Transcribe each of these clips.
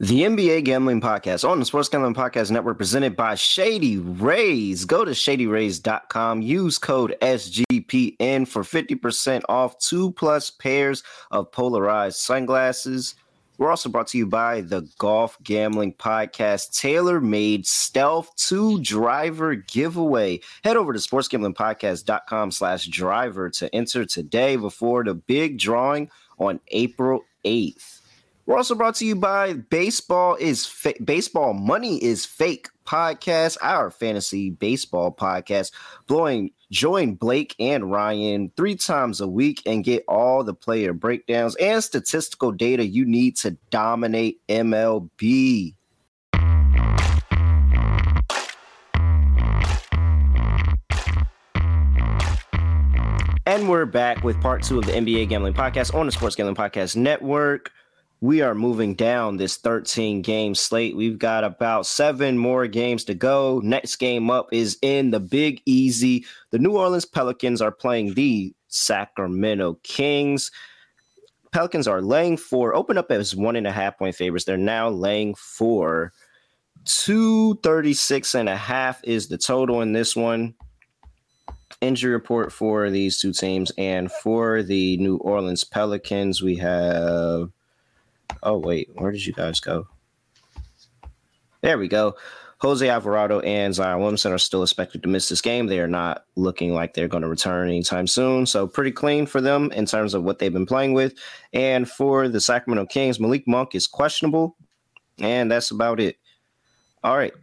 The NBA Gambling Podcast on the Sports Gambling Podcast Network presented by Shady Rays. Go to shadyrays.com. Use code SGPN for 50% off two plus pairs of polarized sunglasses. We're also brought to you by the Golf Gambling Podcast TaylorMade Stealth 2 Driver Giveaway. Head over to sportsgamblingpodcast.com slash driver to enter today before the big drawing on April 8th. We're also brought to you by Baseball is Fa- Baseball Money is Fake podcast, our fantasy baseball podcast. Blowing join Blake and Ryan three times a week and get all the player breakdowns and statistical data you need to dominate MLB. And we're back with part two of the NBA Gambling Podcast on the Sports Gambling Podcast Network we are moving down this 13 game slate. We've got about seven more games to go. Next game up is in the Big Easy. The New Orleans Pelicans are playing the Sacramento Kings. Pelicans are laying four, open up as one and a half point favorites. They're now laying four. 236 and a half is the total in this one. Injury report for these two teams. And for the New Orleans Pelicans, we have Oh wait, where did you guys go? There we go. Jose Alvarado and Zion Williamson are still expected to miss this game. They are not looking like they're going to return anytime soon. So pretty clean for them in terms of what they've been playing with. And for the Sacramento Kings, Malik Monk is questionable, and that's about it. All right,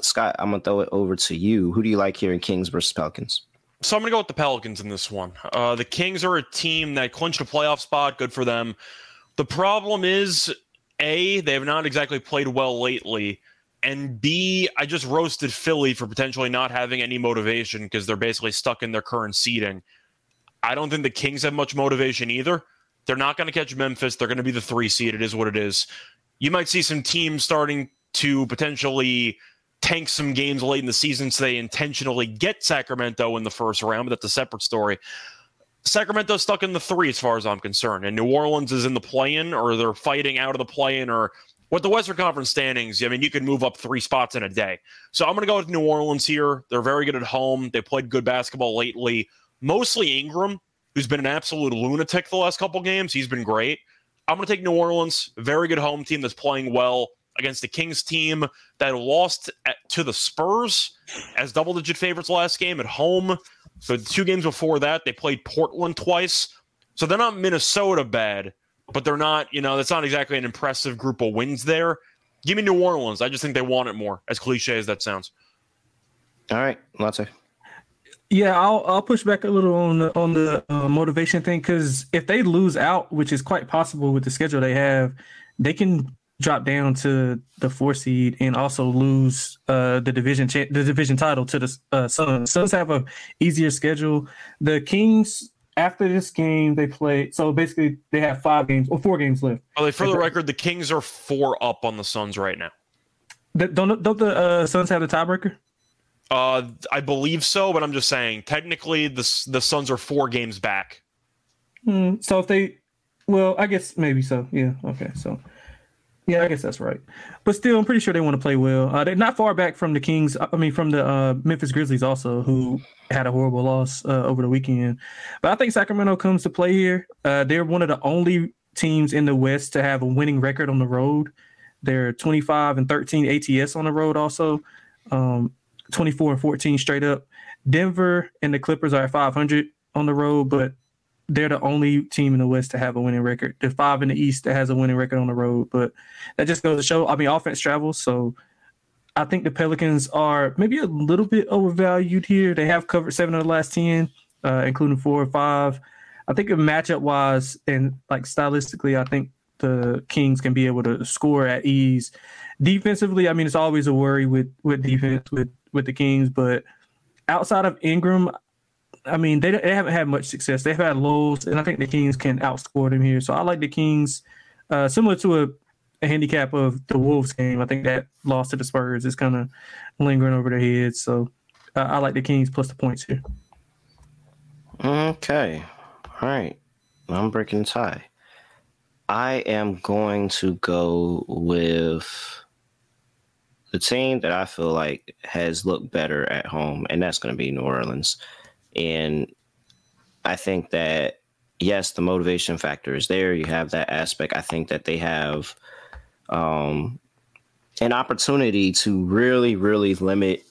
Scott, I'm gonna throw it over to you. Who do you like here in Kings versus Pelicans? So I'm gonna go with the Pelicans in this one. Uh, the Kings are a team that clinched a playoff spot. Good for them. The problem is, A, they have not exactly played well lately. And B, I just roasted Philly for potentially not having any motivation because they're basically stuck in their current seeding. I don't think the Kings have much motivation either. They're not going to catch Memphis. They're going to be the three seed. It is what it is. You might see some teams starting to potentially tank some games late in the season so they intentionally get Sacramento in the first round, but that's a separate story. Sacramento's stuck in the three as far as I'm concerned, and New Orleans is in the play-in, or they're fighting out of the play-in, or with the Western Conference standings. I mean, you can move up three spots in a day. So I'm going to go with New Orleans here. They're very good at home. They played good basketball lately. Mostly Ingram, who's been an absolute lunatic the last couple games. He's been great. I'm going to take New Orleans. Very good home team that's playing well against the Kings team that lost at, to the Spurs as double-digit favorites last game at home. So two games before that, they played Portland twice. So they're not Minnesota bad, but they're not, you know, that's not exactly an impressive group of wins there. Give me New Orleans. I just think they want it more, as cliche as that sounds. All right, Latte. Yeah, I'll I'll push back a little on the on the uh, motivation thing because if they lose out, which is quite possible with the schedule they have, they can drop down to the four seed and also lose uh, the division cha- the division title to the uh, Suns. Suns have a easier schedule. The Kings after this game they play. So basically, they have five games or four games left. Oh, for the record, the Kings are four up on the Suns right now. The, don't don't the uh, Suns have the tiebreaker? Uh, I believe so, but I'm just saying technically the the Suns are four games back. Hmm, so if they, well, I guess maybe so. Yeah. Okay. So yeah, I guess that's right. But still, I'm pretty sure they want to play well. Uh, they're not far back from the Kings. I mean, from the uh, Memphis Grizzlies also, who had a horrible loss uh, over the weekend. But I think Sacramento comes to play here. Uh, they're one of the only teams in the West to have a winning record on the road. They're 25 and 13 ATS on the road, also um, 24 and 14 straight up. Denver and the Clippers are at 500 on the road, but they're the only team in the West to have a winning record. The five in the East that has a winning record on the road, but that just goes to show. I mean, offense travels, so I think the Pelicans are maybe a little bit overvalued here. They have covered seven of the last ten, uh, including four or five. I think matchup wise and like stylistically, I think the Kings can be able to score at ease. Defensively, I mean, it's always a worry with with defense with with the Kings, but outside of Ingram, I mean, they, they haven't had much success. They've had lows, and I think the Kings can outscore them here. So I like the Kings, uh, similar to a, a, handicap of the Wolves game. I think that loss to the Spurs is kind of lingering over their heads. So uh, I like the Kings plus the points here. Okay. All right. I'm breaking tie. I am going to go with the team that I feel like has looked better at home, and that's going to be New Orleans. And I think that yes, the motivation factor is there. You have that aspect. I think that they have um, an opportunity to really, really limit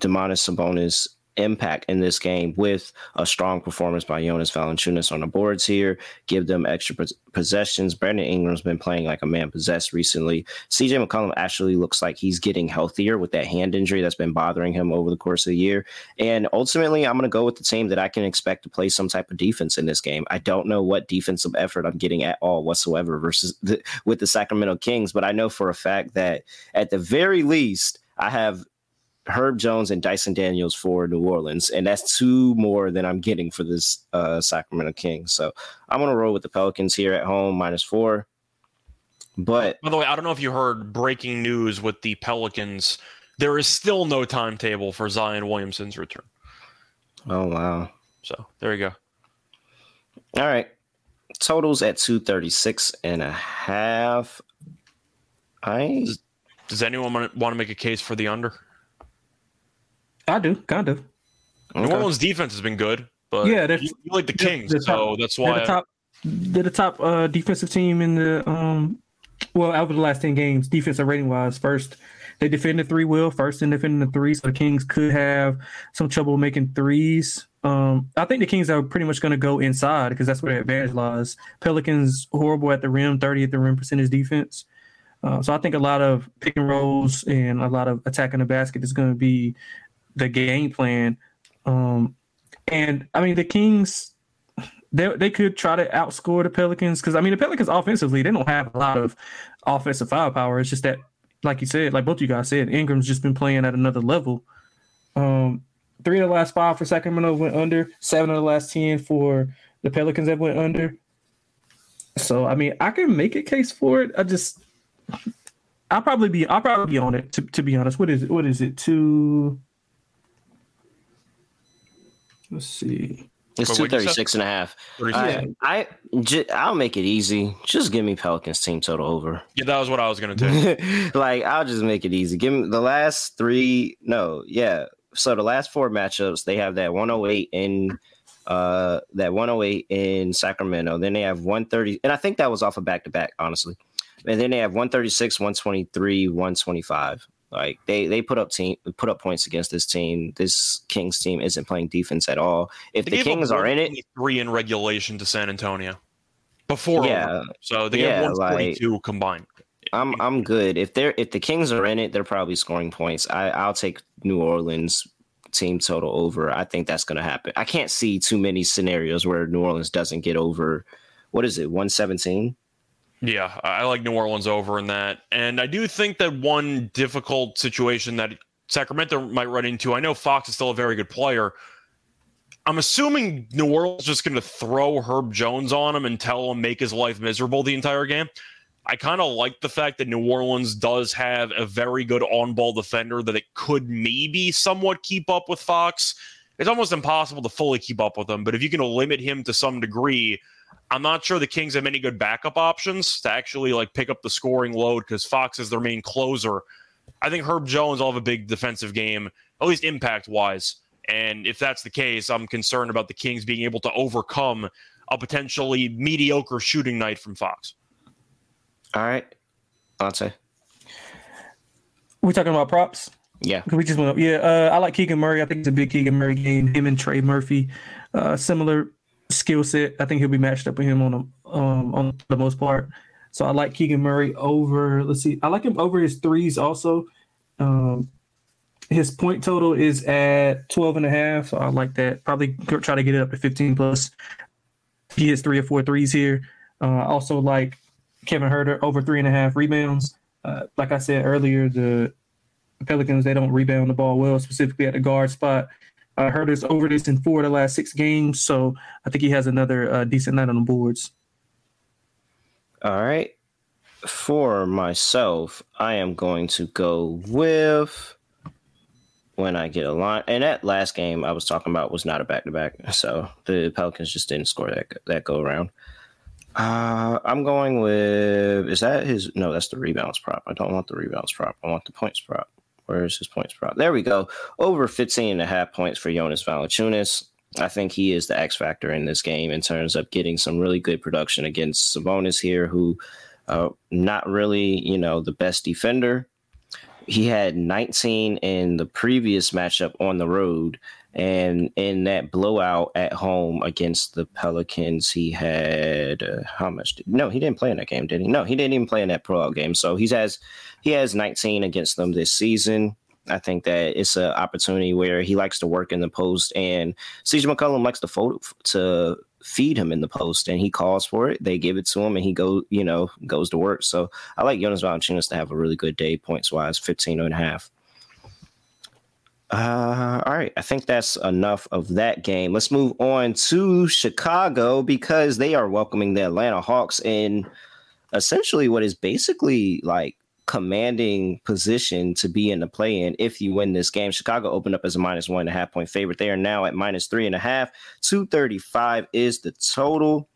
Domantas Sabonis impact in this game with a strong performance by Jonas Valanciunas on the boards here. Give them extra possessions. Brandon Ingram's been playing like a man possessed recently. CJ McCollum actually looks like he's getting healthier with that hand injury that's been bothering him over the course of the year. And ultimately, I'm going to go with the team that I can expect to play some type of defense in this game. I don't know what defensive effort I'm getting at all whatsoever versus the, with the Sacramento Kings, but I know for a fact that at the very least, I have Herb Jones and Dyson Daniels for New Orleans, and that's two more than I'm getting for this uh, Sacramento Kings. So I'm gonna roll with the Pelicans here at home minus four. But by the way, I don't know if you heard breaking news with the Pelicans. There is still no timetable for Zion Williamson's return. Oh wow! So there you go. All right, totals at 236 and a half. I does, does anyone want to make a case for the under? I do, kind of. New okay. Orleans defense has been good, but yeah, you, you like the Kings, the top, so that's why they're the top, they're the top uh, defensive team in the um. Well, out of the last ten games, defensive rating wise, first they defended three well, first in defending the three, so the Kings could have some trouble making threes. Um, I think the Kings are pretty much going to go inside because that's where their advantage lies. Pelicans horrible at the rim, thirty at the rim percentage defense. Uh, so I think a lot of pick and rolls and a lot of attacking the basket is going to be the game plan. Um, and I mean, the Kings, they they could try to outscore the Pelicans because I mean, the Pelicans offensively they don't have a lot of offensive firepower. It's just that, like you said, like both you guys said, Ingram's just been playing at another level. Um, three of the last five for Sacramento went under. Seven of the last ten for the Pelicans that went under. So I mean, I can make a case for it. I just, I'll probably be, I'll probably be on it. To, to be honest, what is it? What is it? Two. Let's see. It's 236 and a half. I, I, I'll make it easy. Just give me Pelicans team total over. Yeah, that was what I was going to do. like, I'll just make it easy. Give me the last three. No, yeah. So the last four matchups, they have that 108 in uh that 108 in Sacramento. Then they have 130, and I think that was off of back to back, honestly. And then they have 136, 123, 125. Like they they put up team put up points against this team. This Kings team isn't playing defense at all. If they the Kings are in it, three in regulation to San Antonio before, yeah, over. so they yeah, one forty two like, combined. I'm I'm good. If they're if the Kings are in it, they're probably scoring points. I I'll take New Orleans team total over. I think that's going to happen. I can't see too many scenarios where New Orleans doesn't get over. What is it? One seventeen. Yeah, I like New Orleans over in that. And I do think that one difficult situation that Sacramento might run into, I know Fox is still a very good player. I'm assuming New Orleans is just going to throw Herb Jones on him and tell him make his life miserable the entire game. I kind of like the fact that New Orleans does have a very good on ball defender that it could maybe somewhat keep up with Fox. It's almost impossible to fully keep up with him, but if you can limit him to some degree, I'm not sure the Kings have any good backup options to actually like pick up the scoring load because Fox is their main closer. I think Herb Jones will have a big defensive game, at least impact wise. And if that's the case, I'm concerned about the Kings being able to overcome a potentially mediocre shooting night from Fox. All right. I'll say. We talking about props? Yeah. We just went up. Yeah, uh, I like Keegan Murray. I think it's a big Keegan Murray game. Him and Trey Murphy, uh, similar skill set. I think he'll be matched up with him on a, um, on the most part. So I like Keegan Murray over. Let's see, I like him over his threes also. Um, his point total is at 12 and a half. So I like that. Probably try to get it up to 15 plus. He hits three or four threes here. Uh, also like Kevin Huerter over three and a half rebounds. Uh, like I said earlier, the Pelicans they don't rebound the ball well, specifically at the guard spot. Huerter's over this in four of the last six games, so I think he has another uh, decent night on the boards. All right. For myself, I am going to go with when I get a line. And that last game I was talking about was not a back to back, so the Pelicans just didn't score that that go around. Uh, I'm going with is that his? No, that's the rebounds prop. I don't want the rebounds prop. I want the points prop. Where is his points prop? There we go. Over 15 and a half points for Jonas Valanciunas. I think he is the X factor in this game in terms of getting some really good production against Sabonis here, who uh, not really, you know, the best defender. He had 19 in the previous matchup on the road, and in that blowout at home against the Pelicans, he had uh, how much? Did, no, he didn't play in that game, did he? No, he didn't even play in that blowout game. So he has he has 19 against them this season. I think that it's an opportunity where he likes to work in the post, and CJ McCollum likes to to feed him in the post, and he calls for it. They give it to him, and he go you know goes to work. So I like Jonas Valanciunas to have a really good day points wise, 15 and a half. Uh, all right. I think that's enough of that game. Let's move on to Chicago because they are welcoming the Atlanta Hawks in essentially what is basically like commanding position to be in the play in if you win this game. Chicago opened up as a minus one and a half point favorite. They are now at minus three and a half. 235 is the total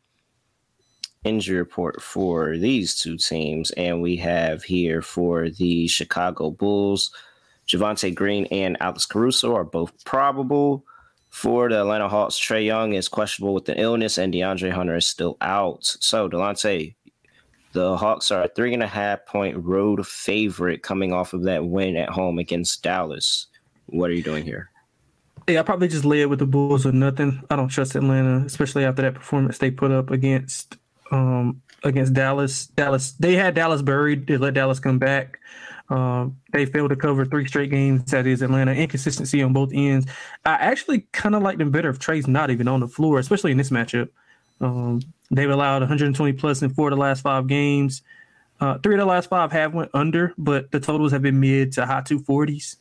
injury report for these two teams. And we have here for the Chicago Bulls. Javonte Green and Alex Caruso are both probable. For the Atlanta Hawks, Trae Young is questionable with the illness, and DeAndre Hunter is still out. So, Delonte, the Hawks are a three and a half point road favorite coming off of that win at home against Dallas. What are you doing here? Yeah, I probably just lay it with the Bulls or nothing. I don't trust Atlanta, especially after that performance they put up against um against Dallas. Dallas they had Dallas buried. They let Dallas come back. Um, they failed to cover three straight games. That is Atlanta. Inconsistency on both ends. I actually kind of like them better if Trae's not even on the floor, especially in this matchup. Um, they've allowed 120 plus in four of the last five games. Uh, three of the last five have went under, but the totals have been mid to high 240s.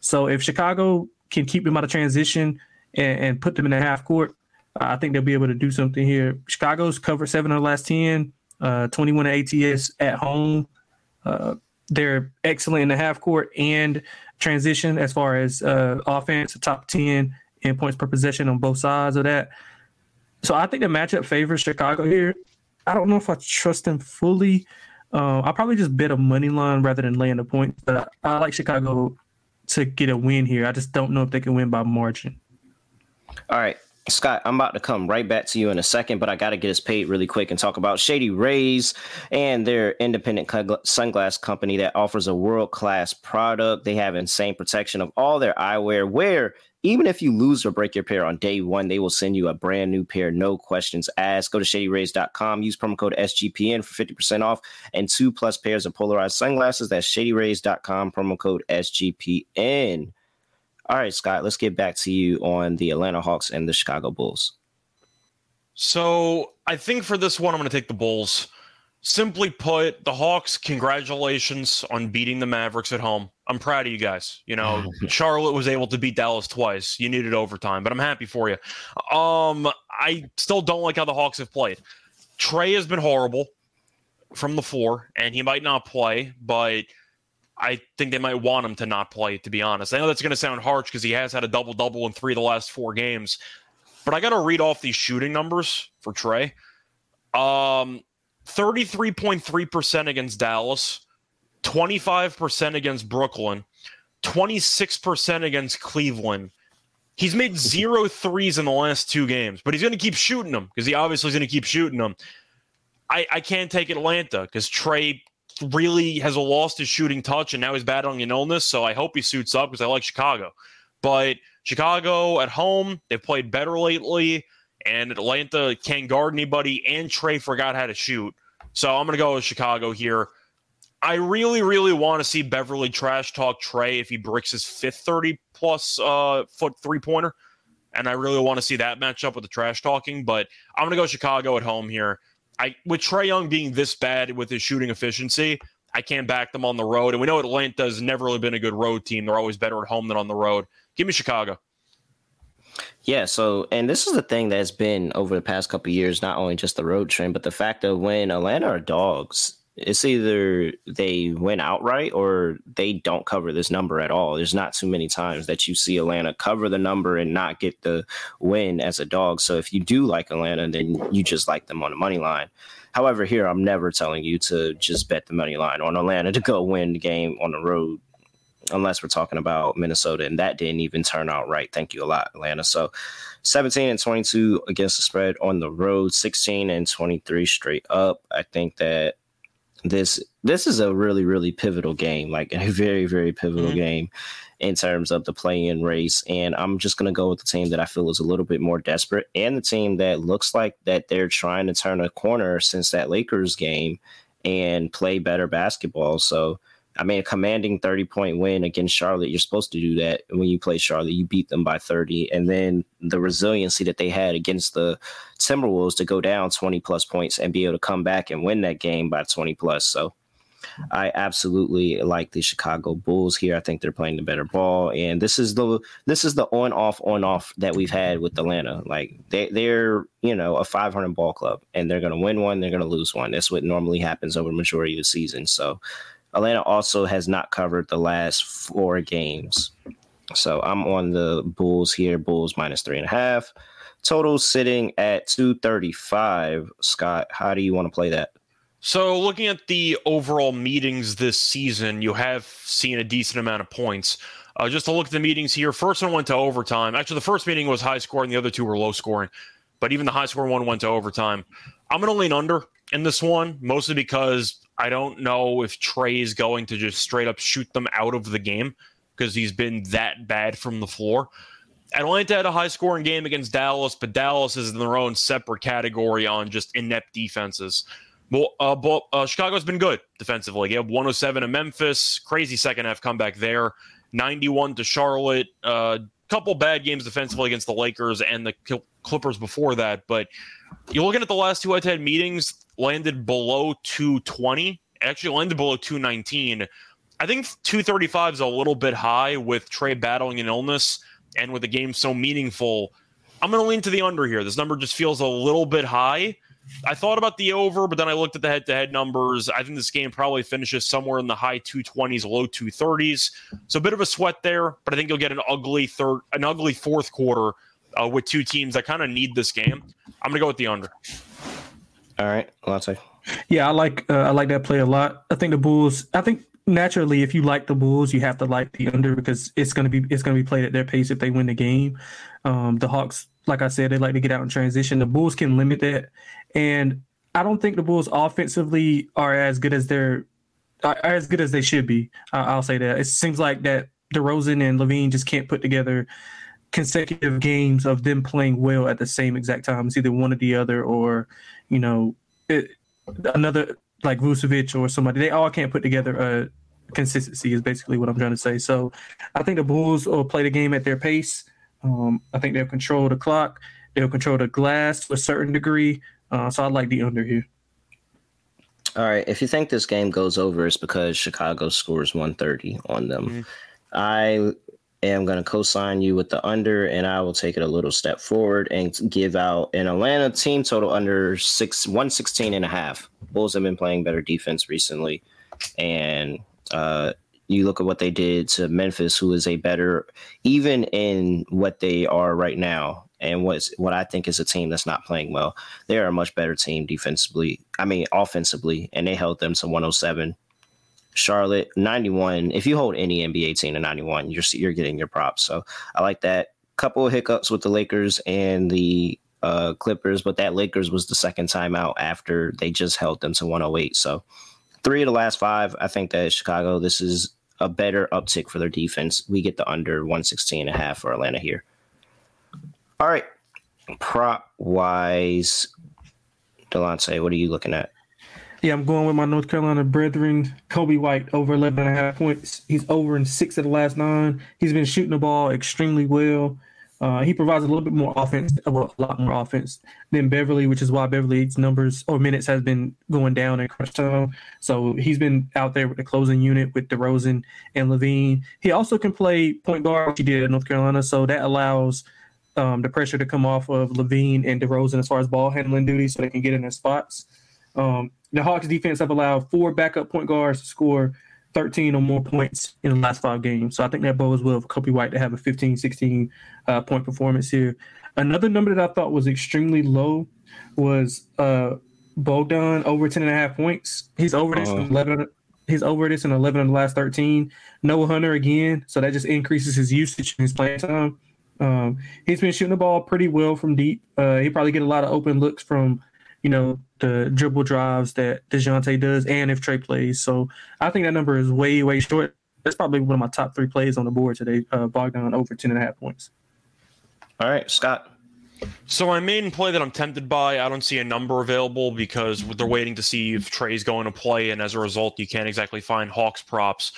So if Chicago can keep them out of transition and, and put them in the half court, uh, I think they'll be able to do something here. Chicago's covered seven of the last 10, uh, 21 ATS at home. They're excellent in the half court and transition as far as uh, offense, top 10 in points per possession on both sides of that. So I think the matchup favors Chicago here. I don't know if I trust them fully. Uh, I'll probably just bet a money line rather than laying the point, but I like Chicago to get a win here. I just don't know if they can win by margin. All right. Scott, I'm about to come right back to you in a second, but I got to get us paid really quick and talk about Shady Rays and their independent sunglass company that offers a world class product. They have insane protection of all their eyewear, where even if you lose or break your pair on day one, they will send you a brand new pair, no questions asked. Go to shadyrays.com, use promo code SGPN for 50% off and two plus pairs of polarized sunglasses. That's shadyrays.com, promo code SGPN. All right, Scott, let's get back to you on the Atlanta Hawks and the Chicago Bulls. So I think for this one, I'm going to take the Bulls. Simply put, the Hawks, congratulations on beating the Mavericks at home. I'm proud of you guys. You know, Charlotte was able to beat Dallas twice. You needed overtime, but I'm happy for you. Um, I still don't like how the Hawks have played. Trae has been horrible from the floor, and he might not play, but – I think they might want him to not play, to be honest. I know that's going to sound harsh because he has had a double double in three of the last four games, but I got to read off these shooting numbers for Trae. Um, 33.3% against Dallas, 25% against Brooklyn, 26% against Cleveland. He's made zero threes in the last two games, but he's going to keep shooting them because he obviously is going to keep shooting them. I, I can't take Atlanta because Trae really has lost his shooting touch and now he's battling an illness. So I hope he suits up because I like Chicago. But Chicago at home, they've played better lately, and Atlanta can't guard anybody, and Trae forgot how to shoot. So I'm going to go with Chicago here. I really, really want to see Beverley trash talk Trae if he bricks his fifth 30 plus uh, foot three pointer. And I really want to see that match up with the trash talking, but I'm going to go Chicago at home here. I with Trae Young being this bad with his shooting efficiency, I can't back them on the road. And we know Atlanta's never really been a good road team. They're always better at home than on the road. Give me Chicago. Yeah, so and this is the thing that's been over the past couple years, not only just the road trend, but the fact that when Atlanta are dogs, it's either they win outright or they don't cover this number at all. There's not too many times that you see Atlanta cover the number and not get the win as a dog. So if you do like Atlanta, then you just like them on the money line. However, here I'm never telling you to just bet the money line on Atlanta to go win the game on the road unless we're talking about Minnesota, and that didn't even turn out right. Thank you a lot, Atlanta. So 17 and 22 against the spread on the road, 16 and 23 straight up. I think that this this is a really really pivotal game, like a very very pivotal mm-hmm. game in terms of the play-in race. And I'm just gonna go with the team that I feel is a little bit more desperate, and the team that looks like that they're trying to turn a corner since that Lakers game and play better basketball. So I mean, a commanding 30 point win against Charlotte, you're supposed to do that when you play Charlotte. You beat them by 30. And then the resiliency that they had against the Timberwolves to go down 20 plus points and be able to come back and win that game by 20 plus. So I absolutely like the Chicago Bulls here. I think they're playing the better ball. And this is the this is the on off on off that we've had with Atlanta. Like they they're, you know, a 500 ball club and they're going to win one, they're going to lose one. That's what normally happens over the majority of the season. So Atlanta also has not covered the last four games. So I'm on the Bulls here, Bulls minus three and a half. Total sitting at 235. Scott, how do you want to play that? So, looking at the overall meetings this season, you have seen a decent amount of points. Uh, just to look at the meetings here, first one went to overtime. Actually, the first meeting was high scoring, the other two were low scoring, but even the high scoring one went to overtime. I'm going to lean under in this one, mostly because I don't know if Trae is going to just straight up shoot them out of the game because he's been that bad from the floor. Atlanta had a high scoring game against Dallas, but Dallas is in their own separate category on just inept defenses. Well, uh, but, uh, Chicago's been good defensively. They have 107 in Memphis, crazy second half comeback there. 91 to Charlotte. A uh, couple bad games defensively against the Lakers and the Clippers before that. But you're looking at the last two head-to-head meetings landed below 220, actually landed below 219. I think 235 is a little bit high with Trae battling an illness and with the game so meaningful. I'm going to lean to the under here. This number just feels a little bit high. I thought about the over, but then I looked at the head to head numbers. I think this game probably finishes somewhere in the high 220s, low 230s. So a bit of a sweat there, but I think you'll get an ugly third, an ugly fourth quarter uh, with two teams that kind of need this game. I'm going to go with the under. All right, Latte. Yeah, I like uh, I like that play a lot. I think the Bulls. I think naturally, if you like the Bulls, you have to like the under because it's gonna be it's gonna be played at their pace if they win the game. Um, the Hawks, like I said, they like to get out in transition. The Bulls can limit that, and I don't think the Bulls offensively are as good as they're are as good as they should be. I'll say that. It seems like that DeRozan and LaVine just can't put together consecutive games of them playing well at the same exact time. It's either one or the other, or you know, it, another like Vucevic or somebody. They all can't put together a consistency. Is basically what I'm trying to say. So, I think the Bulls will play the game at their pace. Um, I think they'll control the clock. They'll control the glass to a certain degree. Uh, so I like the under here. All right. If you think this game goes over, it's because Chicago scores 130 on them. Mm-hmm. I am going to co-sign you with the under, and I will take it a little step forward and give out an Atlanta team total under six one sixteen and a half. Bulls have been playing better defense recently, and uh, you look at what they did to Memphis, who is a better, even in what they are right now, and what's what I think is a team that's not playing well. They are a much better team defensively. I mean, offensively, and they held them to 107 Charlotte 91. If you hold any NBA team to 91, you're you're getting your props. So I like that. Couple of hiccups with the Lakers and the uh, Clippers, but that Lakers was the second time out after they just held them to 108. So three of the last five, I think that Chicago, this is a better uptick for their defense. We get the under 116 and a half for Atlanta here. All right. Prop wise, Delonte, what are you looking at? Yeah, I'm going with my North Carolina brethren, Coby White, over 11 and a half points. He's over in six of the last nine. He's been shooting the ball extremely well. Uh, he provides a little bit more offense, well, a lot more offense than Beverley, which is why Beverley's numbers or minutes has been going down in crunch time. So he's been out there with the closing unit with DeRozan and LaVine. He also can play point guard, which he did at North Carolina. So that allows um, the pressure to come off of LaVine and DeRozan as far as ball handling duties so they can get in their spots. Um, the Hawks defense have allowed four backup point guards to score 13 or more points in the last five games. So I think that bodes well for Coby White to have a 15, 16 uh, point performance here. Another number that I thought was extremely low was uh, Bogdan over 10 and a half points. He's over this uh-huh. 11. He's over this in 11 of the last 13. Noah Hunter again. So that just increases his usage and his playing time. Um, he's been shooting the ball pretty well from deep. Uh, he probably get a lot of open looks from, you know, the dribble drives that Dejounte does, and if Trae plays. So I think that number is way way short. That's probably one of my top three plays on the board today. Uh, Bogdan over 10 and a half points. All right, Scott. So my main play that I'm tempted by, I don't see a number available because they're waiting to see if Trae's going to play, and as a result, you can't exactly find Hawks props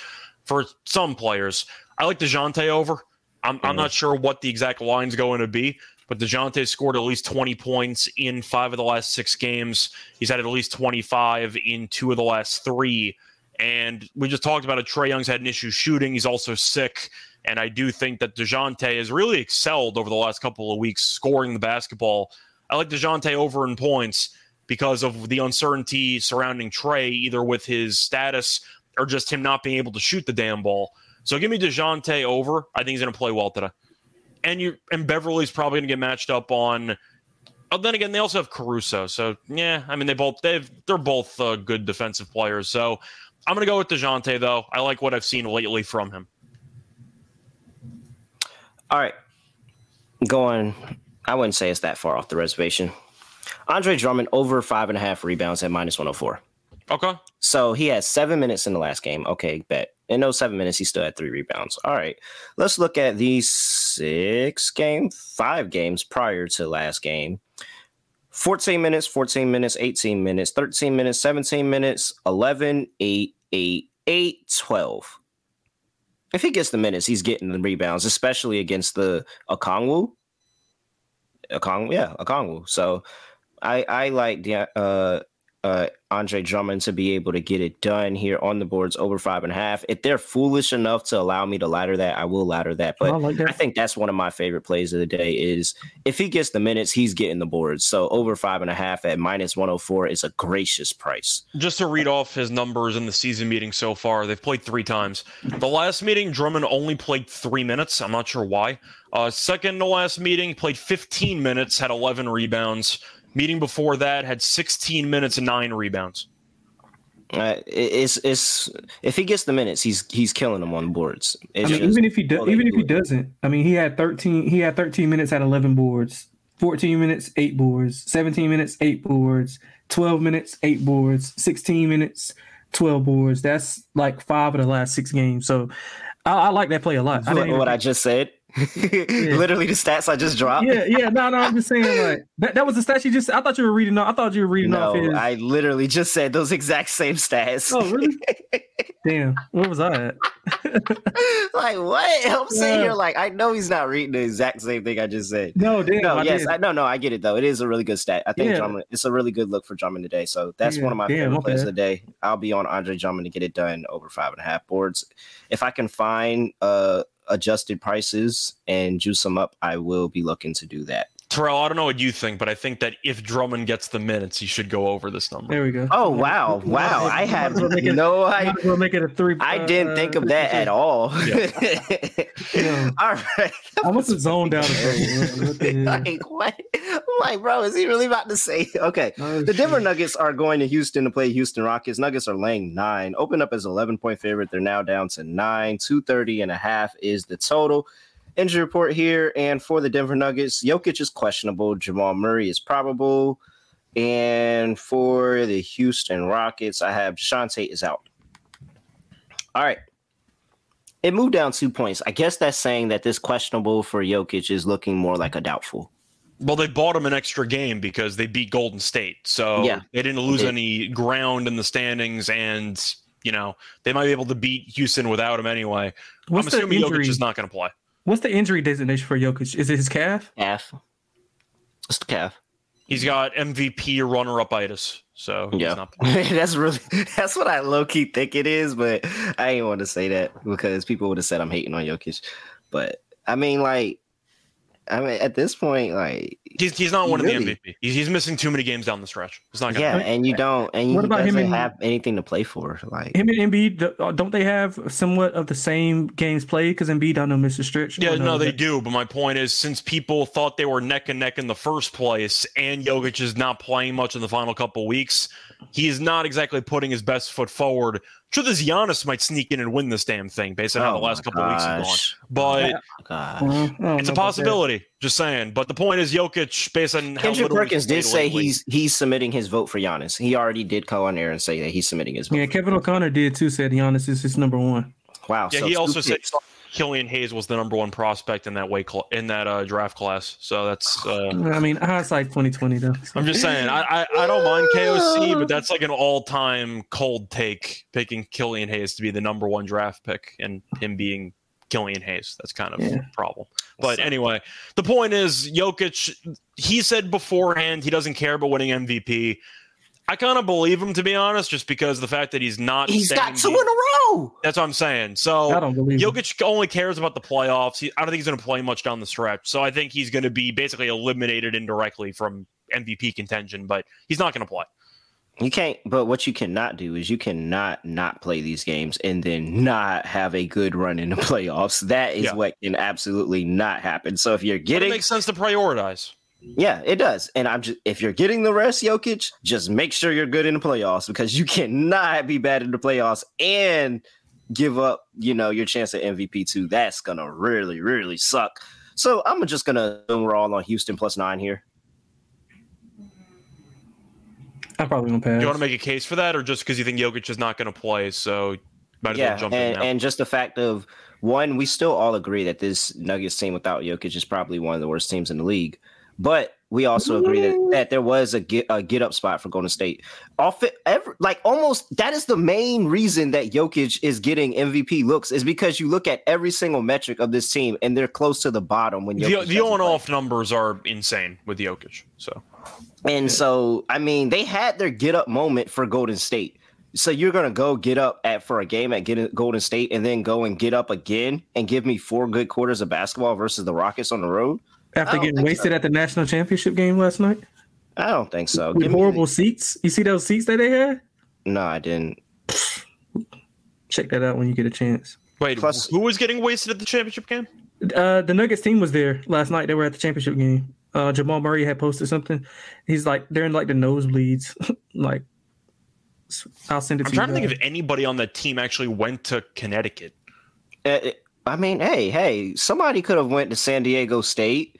for some players. I like Dejounte over. I'm, mm-hmm. I'm not sure what the exact line's going to be, but Dejounte scored at least 20 points in five of the last six games. He's had at least 25 in two of the last three. And we just talked about it. Trae Young's had an issue shooting. He's also sick. And I do think that DeJounte has really excelled over the last couple of weeks scoring the basketball. I like DeJounte over in points because of the uncertainty surrounding Trey, either with his status or just him not being able to shoot the damn ball. So give me DeJounte over. I think he's going to play well today. And you and Beverley's probably going to get matched up on. Oh, then again, they also have Caruso. So yeah, I mean they both they've they're both uh, good defensive players. So I'm going to go with DeJounte though. I like what I've seen lately from him. All right. Going, I wouldn't say it's that far off the reservation. Andre Drummond over five and a half rebounds at minus 104. Okay. So he had seven minutes in the last game. Okay, bet. In those seven minutes, he still had three rebounds. All right. Let's look at these six games, five games prior to last game. 14 minutes, 14 minutes, 18 minutes, 13 minutes, 17 minutes, 11, 8, 8, 8, 12 if he gets the minutes, he's getting the rebounds, especially against the Okongwu. Okongwu, yeah, Okongwu. So I I like the uh uh, Andre Drummond to be able to get it done here on the boards over five and a half. If they're foolish enough to allow me to ladder that, I will ladder that. But I, like that. I think that's one of my favorite plays of the day is if he gets the minutes, he's getting the boards. So over five and a half at minus 104 is a gracious price. Just to read off his numbers in the season meeting so far, they've played three times. The last meeting, Drummond only played three minutes. I'm not sure why. Uh, second to last meeting, played 15 minutes, had 11 rebounds. Meeting before that had 16 minutes and nine rebounds. Uh, it's it's if he gets the minutes, he's he's killing them on boards. It's I mean, even if he do, even if he doesn't, I mean, he had 13 he had 13 minutes at 11 boards, 14 minutes, eight boards, 17 minutes, eight boards, 12 minutes, eight boards, 16 minutes, 12 boards. That's like five of the last six games. So I, I like that play a lot. What, I what I just said. Literally the stats I just dropped. Yeah, yeah. No, no, I'm just saying like that, that was the stats you just I thought you were reading off. I thought you were reading no, off his. I literally just said those exact same stats. Oh, really? Damn. Where was I at? like what? I'm sitting here like I know he's not reading the exact same thing I just said. No, damn. No, I yes, I, no, no. I get it though. It is a really good stat. I think yeah. Drummond. It's a really good look for Drummond today. So that's yeah, one of my damn, favorite plays of the day. I'll be on Andre Drummond to get it done over five and a half boards. If I can find uh adjusted prices and juice them up, I will be looking to do that. Terrell, I don't know what you think, but I think that if Drummond gets the minutes, he should go over this number. There we go. Oh wow, wow! I have no idea. We'll make it a three. I didn't uh, think of that at all. Yeah. yeah. All right. I must have zoned out. like what? I'm like, bro, is he really about to say? Okay, oh, the Denver Nuggets are going to Houston to play Houston Rockets. Nuggets are laying nine. Open up as 11 point favorite. They're now down to nine. 230 and a half is the total injury report here. And for the Denver Nuggets, Jokic is questionable. Jamal Murray is probable. And for the Houston Rockets, I have Jae'Sean Tate is out. All right. It moved down two points. I guess that's saying that this questionable for Jokic is looking more like a doubtful. Well, they bought him an extra game because they beat Golden State. So yeah, they didn't lose they any ground in the standings. And, you know, they might be able to beat Houston without him anyway. What's I'm assuming Jokic is not going to play. What's the injury designation for Jokic? Is it his calf? Calf. It's the calf. He's got MVP runner-up itis. So yeah, that's really that's what I low key think it is, but I ain't want to say that because people would have said I'm hating on Jokic. But I mean, like, I mean, at this point, like He's he's not one really- the MVP. He's, he's missing too many games down the stretch. It's not gonna yeah, and you don't, and What he about him doesn't and- have anything to play for. Like, Him and Embiid, uh, don't they have somewhat of the same games played? Because Embiid, I know Mr. Stretch. Yeah, no, they that- do. But my point is, since people thought they were neck and neck in the first place, and Jokic is not playing much in the final couple weeks, he is not exactly putting his best foot forward. Sure, this Giannis might sneak in and win this damn thing based on how oh the last my couple weeks have gone. Oh but Yeah. God. Well, I don't it's a possibility. Just saying. But the point is, Jokic, based on how Kendrick he's Perkins did say lately- he's he's submitting his vote for Giannis. He already did go on there and say that he's submitting his vote. Yeah, Kevin O'Connor did too. Said Giannis is his number one. wow. Yeah, so he also said picks. Killian Hayes was the number one prospect in that way cl- in that uh, draft class. So that's. Uh, I mean, hindsight twenty twenty though. I'm just saying, I, I I don't mind KOC, but that's like an all time cold take picking Killian Hayes to be the number one draft pick and him being Killian Hayes. That's kind of Yeah. a problem. But anyway, the point is, Jokic. He said beforehand he doesn't care about winning MVP. I kind of believe him to be honest, just because the fact that he's not. He's got two deep- in a row. That's what I'm saying. So I So don't believe. him. Jokic only cares about the playoffs. He, I don't think he's going to play much down the stretch. So I think he's going to be basically eliminated indirectly from MVP contention, but he's not going to play. You can't, but what you cannot do is you cannot not play these games and then not have a good run in the playoffs. That is Yeah. what can absolutely not happen. So if you're But it getting, makes sense to prioritize. Yeah, it does. And I'm just, if you're getting the rest, Jokic, just make sure you're good in the playoffs because you cannot be bad in the playoffs and give up, you know, your chance at MVP too. That's gonna really, really suck. So I'm just gonna assume we're all on Houston plus nine here. I'm probably gonna pass. Do you want to make a case for that, or just because you think Jokic is not going to play, so might as well yeah, jump in and, now? and just the fact of one, we still all agree that this Nuggets team without Jokic is probably one of the worst teams in the league. But we also agree that, that there was a get a get up spot for Golden State. Off it, every, like almost that is the main reason that Jokic is getting MVP looks is because you look at every single metric of this team and they're close to the bottom when the, Jokic the doesn't on play. off numbers are insane with Jokic. So And so, I mean, they had their get up moment for Golden State. So you're gonna go get up at for a game at get Golden State, and then go and get up again and give me four good quarters of basketball versus the Rockets on the road? I After getting wasted so. at the national championship game last night I don't think so. with Give me- horrible seats. You see those seats that they had? no, I didn't. Check that out when you get a chance. wait, Plus- who was getting wasted at the championship game? Uh, the Nuggets team was there last night. They were at the championship game. Uh, Jamal Murray had posted something. He's like, they're in like the nosebleeds. like, I'll send it I'm to trying you. to think guys. if anybody on that team actually went to Connecticut. Uh, I mean, hey, hey, somebody could have went to San Diego State.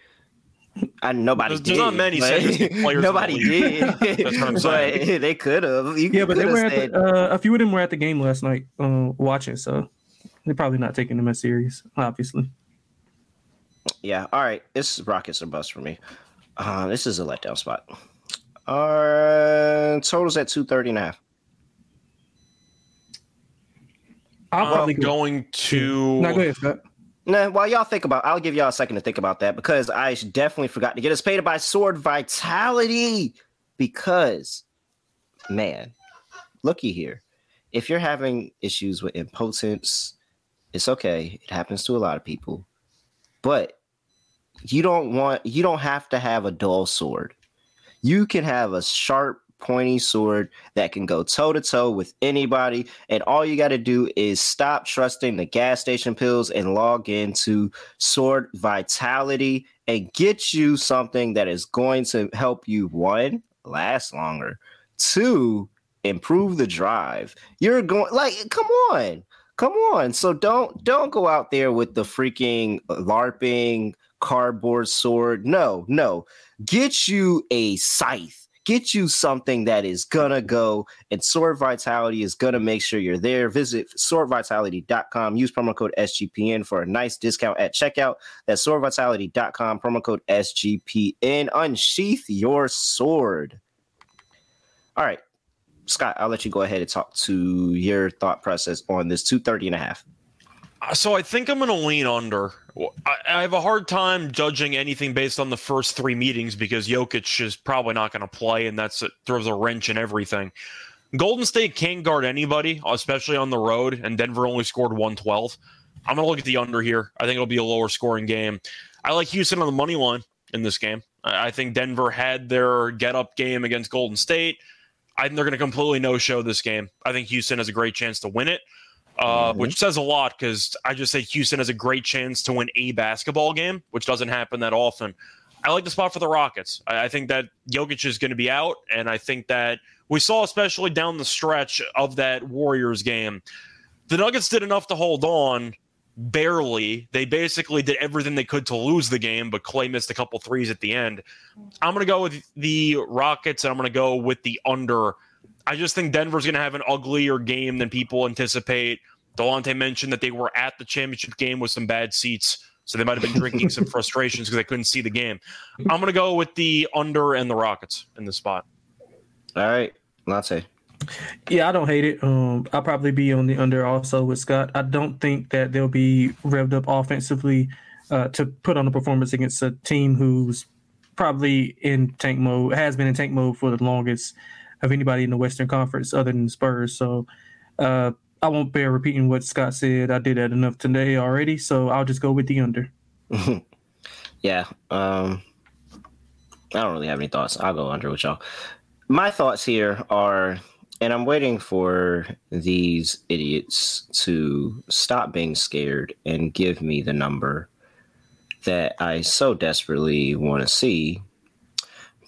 And nobody There's- did. there's not many but- San players nobody did. That's what I'm saying. But they could have. Yeah, but they were at the, uh, a few of them were at the game last night uh, watching. So they're probably not taking them as serious, obviously. Yeah. All right. This is Rockets or bust for me. Uh, this is a letdown spot. Uh, totals at 230 and a half. I'll I'm probably going to. No, go ahead, Scott. Nah, while y'all think about, I'll give y'all a second to think about that because I definitely forgot to get us paid by Sword Vitality. Because, man, looky here. If you're having issues with impotence, it's okay. It happens to a lot of people. But you don't want, you don't have to have a dull sword. You can have a sharp, pointy sword that can go toe to toe with anybody. And all you got to do is stop trusting the gas station pills and log into Sword Vitality and get you something that is going to help you one, last longer, two, improve the drive. You're going like, come on. Come on. So don't don't go out there with the freaking LARPing cardboard sword. No, no. Get you a scythe get you something that is gonna go and sword vitality is gonna make sure you're there. Visit swordvitality.com use promo code sgpn for a nice discount at checkout. That's swordvitality.com promo code sgpn unsheath your sword. All right scott i'll let you go ahead and talk to your thought process on this 230 and a half So I think I'm going to lean under. I, I have a hard time judging anything based on the first three meetings because Jokic is probably not going to play, and that's it throws a wrench in everything. Golden State can't guard anybody, especially on the road, and Denver only scored 112. I'm going to look at the under here. I think it'll be a lower scoring game. I like Houston on the money line in this game. I think Denver had their get up game against Golden State. I think they're going to completely no show this game. I think Houston has a great chance to win it, uh, mm-hmm. which says a lot because I just say Houston has a great chance to win a basketball game, which doesn't happen that often. I like the spot for the Rockets. I, I think that Jokic is going to be out, and I think that we saw, especially down the stretch of that Warriors game, the Nuggets did enough to hold on, barely. They basically did everything they could to lose the game, but Clay missed a couple threes at the end. I'm going to go with the Rockets, and I'm going to go with the under. I just think Denver's going to have an uglier game than people anticipate. Delonte mentioned that they were at the championship game with some bad seats. So they might have been drinking some frustrations because they couldn't see the game. I'm going to go with the under and the Rockets in this spot. All right, Latte. Yeah, I don't hate it. Um, I'll probably be on the under also with Scott. I don't think that they'll be revved up offensively uh, to put on a performance against a team who's probably in tank mode, has been in tank mode for the longest of anybody in the Western Conference other than Spurs. So uh, I won't bear repeating what Scott said. I did that enough today already, so I'll just go with the under. yeah. Um, I don't really have any thoughts. I'll go under with y'all. My thoughts here are, and I'm waiting for these idiots to stop being scared and give me the number that I so desperately want to see.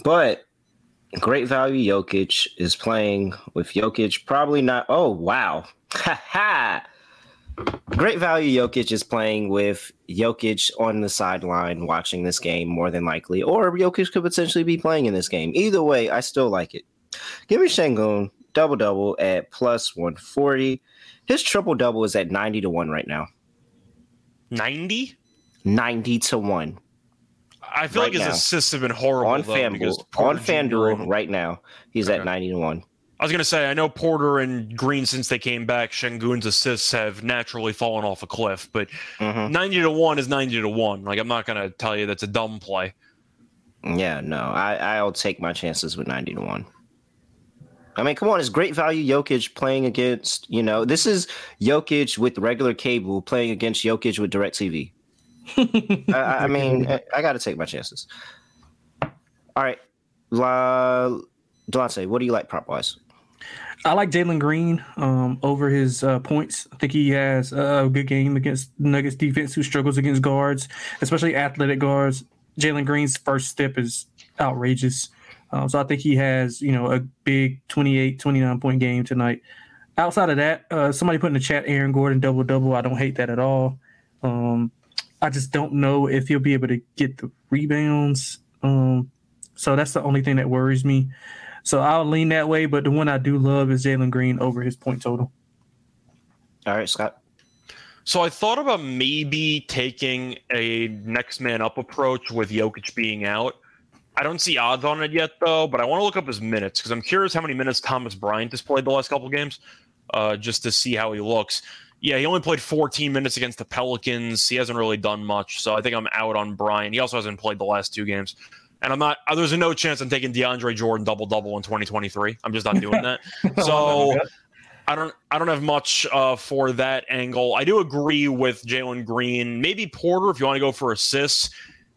But great value Jokic is playing with Jokic. Probably not. Oh, wow. Ha ha! Great value Jokic is playing with Jokic on the sideline watching this game more than likely, or Jokic could potentially be playing in this game. Either way, I still like it. Give me Sengun double double at plus 140. His triple double is at 90 to 1 right now. 90? 90 to 1. I feel right like his assists have been horrible on FanDuel. On FanDuel right now, he's okay. at 90 to 1. I was going to say, I know Porter and Green, since they came back, Sengun's assists have naturally fallen off a cliff, but mm-hmm. 90 to 1 is 90 to 1. Like, I'm not going to tell you that's a dumb play. Yeah, no, I, I'll take my chances with 90 to 1. I mean, come on, it's great value Jokic playing against, you know, this is Jokic with regular cable playing against Jokic with DirecTV. I, I, mean, I, I got to take my chances. All right. La, Delonte, what do you like prop wise? I like Jalen Green um, over his uh, points. I think he has a good game against Nuggets defense, who struggles against guards, especially athletic guards. Jalen Green's first step is outrageous. Um, so I think he has, you know, a big 28, 29 point game tonight. Outside of that, uh, somebody put in the chat Aaron Gordon double double. I don't hate that at all. Um, I just don't know if he'll be able to get the rebounds. Um, so that's the only thing that worries me. So I'll lean that way, but the one I do love is Jalen Green over his point total. All right, Scott. So I thought about maybe taking a next man up approach with Jokic being out. I don't see odds on it yet, though, but I want to look up his minutes because I'm curious how many minutes Thomas Bryant has played the last couple games, uh, just to see how he looks. Yeah, he only played 14 minutes against the Pelicans. He hasn't really done much, so I think I'm out on Bryant. He also hasn't played the last two games. And I'm not. Uh, there's no chance I'm taking DeAndre Jordan double double in 2023. I'm just not doing that. so I don't. I don't have much uh, for that angle. I do agree with Jalen Green. Maybe Porter if you want to go for assists.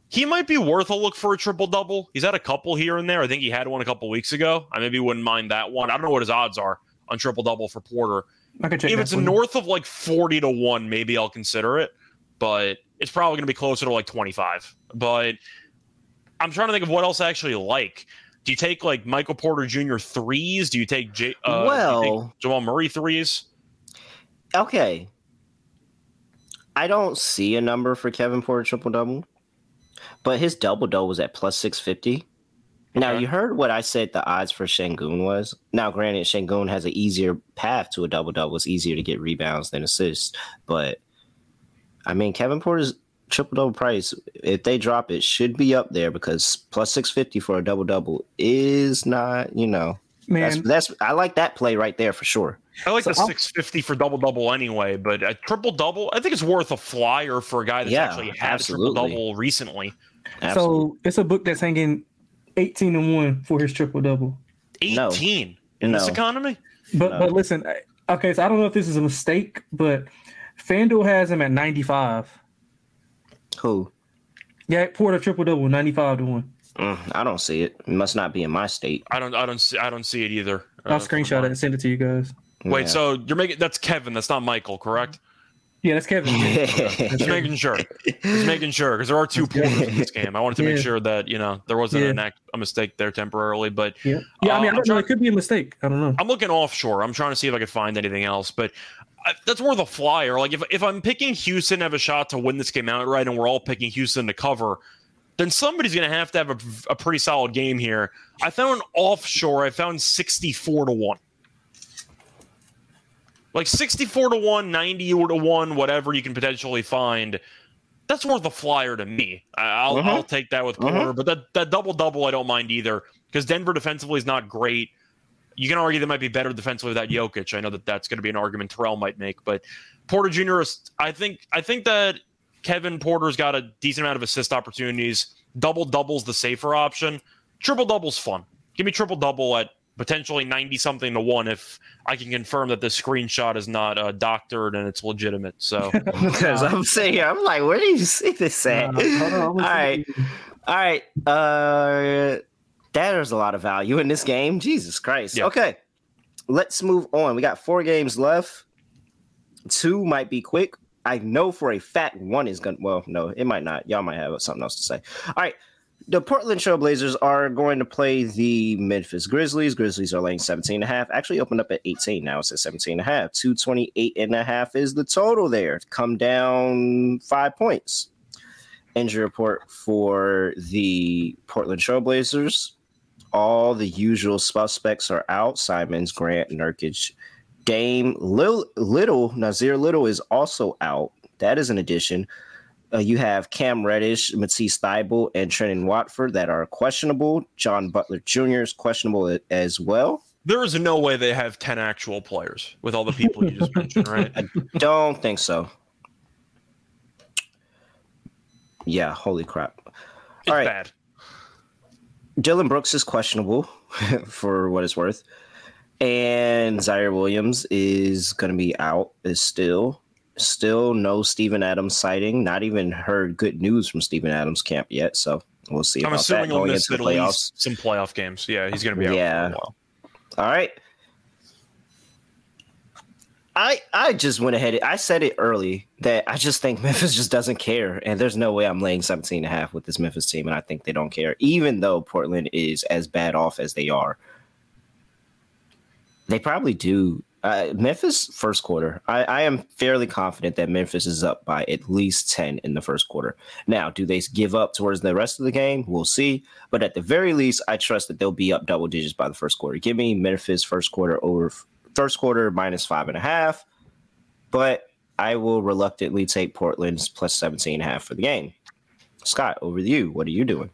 He might be worth a look for a triple double. He's had a couple here and there. I think he had one a couple weeks ago. I maybe wouldn't mind that one. I don't know what his odds are on triple double for Porter. If it's one. north of like 40 to 1, maybe I'll consider it, but it's probably going to be closer to like 25. But I'm trying to think of what else I actually like. Do you take like Michael Porter Jr. threes? Do you take J- uh, well take Jamal Murray threes? Okay, I don't see a number for Kevin Porter triple double, but his double double was at plus six fifty. Now you heard what I said the odds for Sengun was. Now, granted, Sengun has an easier path to a double double. It's easier to get rebounds than assists, but I mean Kevin Porter's triple double price, if they drop it, should be up there because plus six fifty for a double double is not, you know, man. That's, that's, I like that play right there for sure. I like so the six fifty for double double anyway, but a triple double, I think it's worth a flyer for a guy that's yeah, actually had absolutely. a triple double recently. Absolutely. So it's a book that's hanging eighteen and one for his triple double. Eighteen no. in no. this economy. But no. but listen, okay, so I don't know if this is a mistake, but FanDuel has him at 95. Who? Yeah, Porter triple double, 95 to 1. Mm, I don't see it. It must not be in my state. I don't I don't see I don't see it either. I'll Uh, screenshot it and send it to you guys. Wait, Yeah. so you're making that's Kevin, that's not Michael, correct? Yeah, that's Kevin. Just making sure. Just making sure because there are two porters in this game. I wanted to make sure that you know there wasn't Yeah. an act, a mistake there temporarily. But yeah, yeah. I um, mean, I don't I'm know. It could be a mistake. I don't know. I'm looking offshore. I'm trying to see if I could find anything else. But I, that's worth a flyer. Like if if I'm picking Houston to have a shot to win this game outright, and we're all picking Houston to cover, then somebody's going to have to have a, a pretty solid game here. I found offshore. I found 64 to one. Like 64 to 1, 90 to 1, whatever you can potentially find. That's worth a flyer to me. I'll, Mhm. I'll take that with Mhm. Porter. But that, that double double, I don't mind either because Denver defensively is not great. You can argue they might be better defensively without Jokic. I know that that's going to be an argument Terrell might make, but Porter Jr. is. I think. I think that Kevin Porter's got a decent amount of assist opportunities. Double double's the safer option. Triple double's fun. Give me triple double at potentially ninety something to one if I can confirm that this screenshot is not uh, doctored and it's legitimate. So Because I'm sitting here, I'm like, where do you see this at? Uh, hold on, I'm All gonna right, send all right. Uh, there's a lot of value in this game. Jesus Christ. Yeah. Okay, let's move on. We got four games left. Two might be quick. I know for a fact one is gonna. Well, no, it might not. Y'all might have something else to say. All right. The Portland Trailblazers are going to play the Memphis Grizzlies. Grizzlies are laying 17 and a half. Actually opened up at 18. Now it's at 17 and a half. 228 and a half is the total there. Come down five points. Injury report for the Portland Trailblazers. All the usual suspects are out. Simons, Grant, Nurkic, Dame, Lil, Little, Nassir Little is also out. That is an addition. Uh, you have Cam Reddish, Matisse Thybulle, and Trendon Watford that are questionable. John Butler Jr. is questionable as well. there is no way they have ten actual players with all the people you just mentioned, right? I Don't think so. Yeah, holy crap. It's All right. bad. Dillon Brooks is questionable for what it's worth. And Ziaire Williams is going to be out, is still. Still no Steven Adams sighting. Not even heard good news from Steven Adams camp yet. So we'll see I'm about that assuming he'll going into the playoffs. some playoff games. Yeah, he's going to be out Yeah. for a while. All right. I I just went ahead. I said it early that I just think Memphis just doesn't care, and there's no way I'm laying 17 and a half with this Memphis team, and I think they don't care, even though Portland is as bad off as they are. They probably do. Uh, Memphis first quarter. I, I am fairly confident that Memphis is up by at least 10 in the first quarter. Now, do they give up towards the rest of the game? We'll see. But at the very least, I trust that they'll be up double digits by the first quarter. Give me Memphis first quarter over first quarter minus five and a half. But I will reluctantly take Portland's plus 17 and a half for the game. Scott, over to you. What are you doing?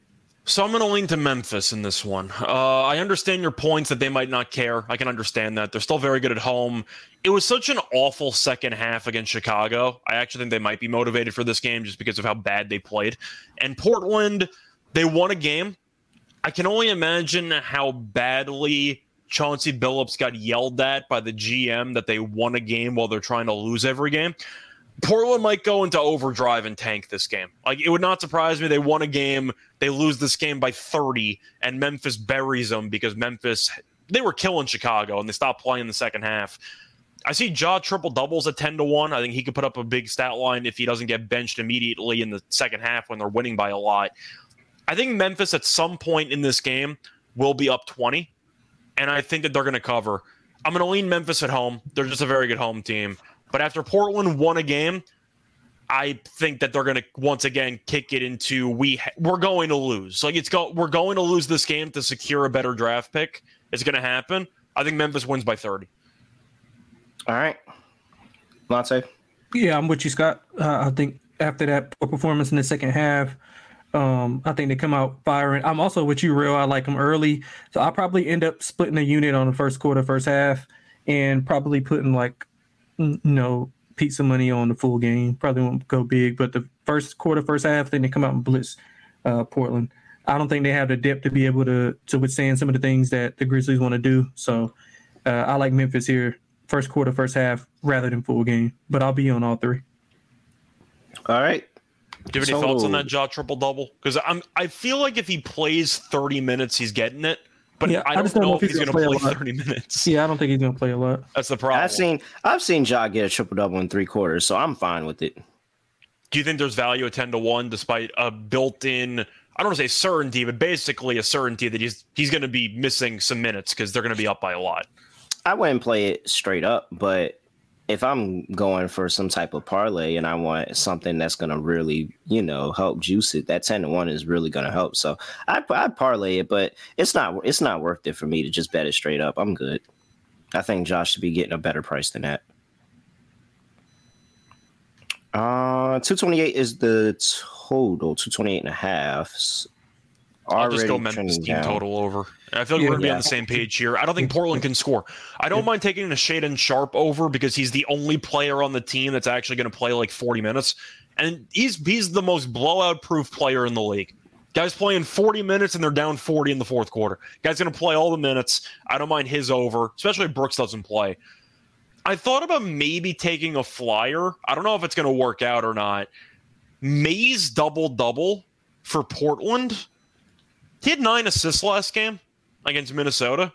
So I'm going to lean to Memphis in this one. Uh, I understand your points that they might not care. I can understand that. They're still very good at home. It was such an awful second half against Chicago. I actually think they might be motivated for this game just because of how bad they played. And Portland, they won a game. I can only imagine how badly Chauncey Billups got yelled at by the GM that they won a game while they're trying to lose every game. Portland might go into overdrive and tank this game. Like it would not surprise me. They won a game, they lose this game by 30, and Memphis buries them because Memphis they were killing Chicago and they stopped playing in the second half. I see Ja triple doubles at 10 to 1. I think he could put up a big stat line if he doesn't get benched immediately in the second half when they're winning by a lot. I think Memphis at some point in this game will be up 20, and I think that they're going to cover. I'm going to lean Memphis at home. They're just a very good home team. But after Portland won a game, I think that they're going to once again kick it into we ha- we're going to lose. Like it's go we're going to lose this game to secure a better draft pick. It's going to happen. I think Memphis wins by 30. All right. Monte. Yeah, I'm with you, Scott. Uh, I think after that poor performance in the second half, um, I think they come out firing. I'm also with you, real. I like them early, so I'll probably end up splitting the unit on the first quarter, first half, and probably putting like, you know, pizza money on the full game. Probably won't go big, but the first quarter, first half, then they come out and blitz uh, Portland. I don't think they have the depth to be able to to withstand some of the things that the Grizzlies want to do. So uh, I like Memphis here first quarter, first half, rather than full game. But I'll be on all three. All right. Do you have any So- thoughts on that Ja triple double? Because I'm I feel like if he plays 30 minutes, he's getting it. But Yeah, I I don't just don't know if he's gonna going to play a play lot. 30 minutes. Yeah, I don't think he's gonna play a lot. That's the problem. I've seen I've seen Ja get a triple double in three quarters, so I'm fine with it. Do you think there's value at 10 to 1 despite a built-in I don't want to say certainty, but basically a certainty that he's he's going to be missing some minutes because they're going to be up by a lot. I wouldn't play it straight up, but if I'm going for some type of parlay and I want something that's going to really, you know, help juice it, that 10 to 1 is really going to help. So I I parlay it, but it's not it's not worth it for me to just bet it straight up. I'm good. I think Josh should be getting a better price than that. Uh 228 is the total, 228 and a half. I'll just go Memphis team down. total over. I feel like Yeah. we're going to be on the same page here. I don't think Portland can score. I don't mind taking a Shaedon Sharpe over because he's the only player on the team that's actually going to play like 40 minutes. And he's he's the most blowout proof player in the league. Guys playing 40 minutes and they're down 40 in the fourth quarter. Guy's going to play all the minutes. I don't mind his over, especially if Brooks doesn't play. I thought about maybe taking a flyer. I don't know if it's going to work out or not. Mays double double for Portland. He had nine assists last game against Minnesota.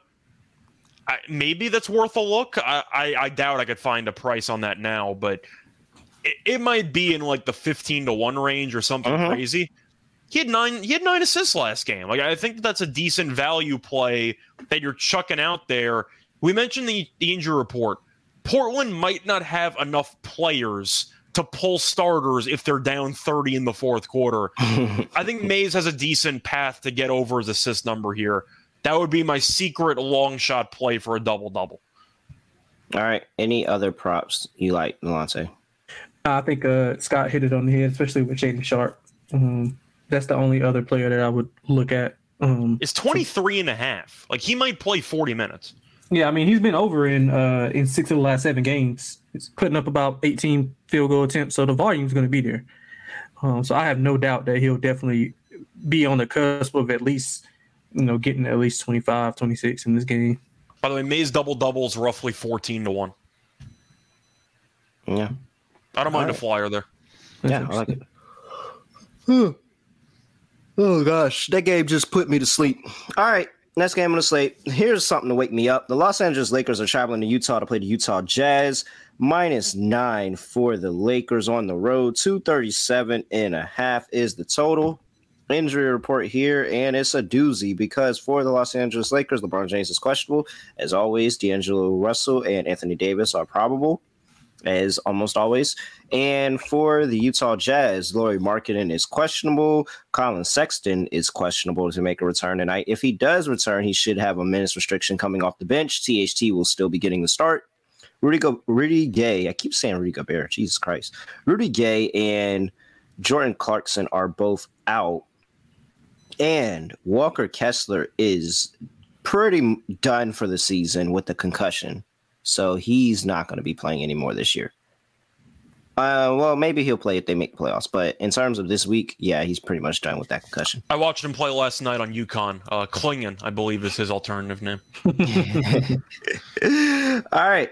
I, maybe that's worth a look. I, I, I doubt I could find a price on that now, but it, it might be in like the fifteen to one range or something Mhm. crazy. He had nine. He had nine assists last game. Like I think that's a decent value play that you're chucking out there. We mentioned the, the injury report. Portland might not have enough players to pull starters if they're down 30 in the fourth quarter. I think Mays has a decent path to get over his assist number here. That would be my secret long shot play for a double double. All right. Any other props you like, Delonte? I think uh, Scott hit it on the head, especially with Shaedon Sharpe. Um, that's the only other player that I would look at. Um, It's 23 and a half. Like he might play 40 minutes. Yeah, I mean he's been over in uh, in six of the last seven games. He's putting up about 18 field goal attempts, so the volume's going to be there. Um, so I have no doubt that he'll definitely be on the cusp of at least you know getting at least 25, 26 in this game. By the way, Mays double doubles roughly 14 to 1. Yeah. I don't mind All a flyer there. Yeah, I like it. oh gosh, that game just put me to sleep. All right, next game on the slate. Here's something to wake me up. The Los Angeles Lakers are traveling to Utah to play the Utah Jazz. Minus nine for the Lakers on the road. 237 and a half is the total. Injury report here, and it's a doozy because for the Los Angeles Lakers, LeBron James is questionable. As always, D'Angelo Russell and Anthony Davis are probable, as almost always. And for the Utah Jazz, Lauri Markkanen is questionable. Collin Sexton is questionable to make a return tonight. If he does return, he should have a minutes restriction coming off the bench. THT will still be getting the start. Rudy, Go- Rudy Gay, I keep saying Rudy Gobert, Jesus Christ. Rudy Gay and Jordan Clarkson are both out. And Walker Kessler is pretty done for the season with the concussion. So he's not going to be playing anymore this year. Uh, well, maybe he'll play if they make playoffs. But in terms of this week, yeah, he's pretty much done with that concussion. I watched him play last night on UConn. Uh, Clingan, I believe, is his alternative name. All right.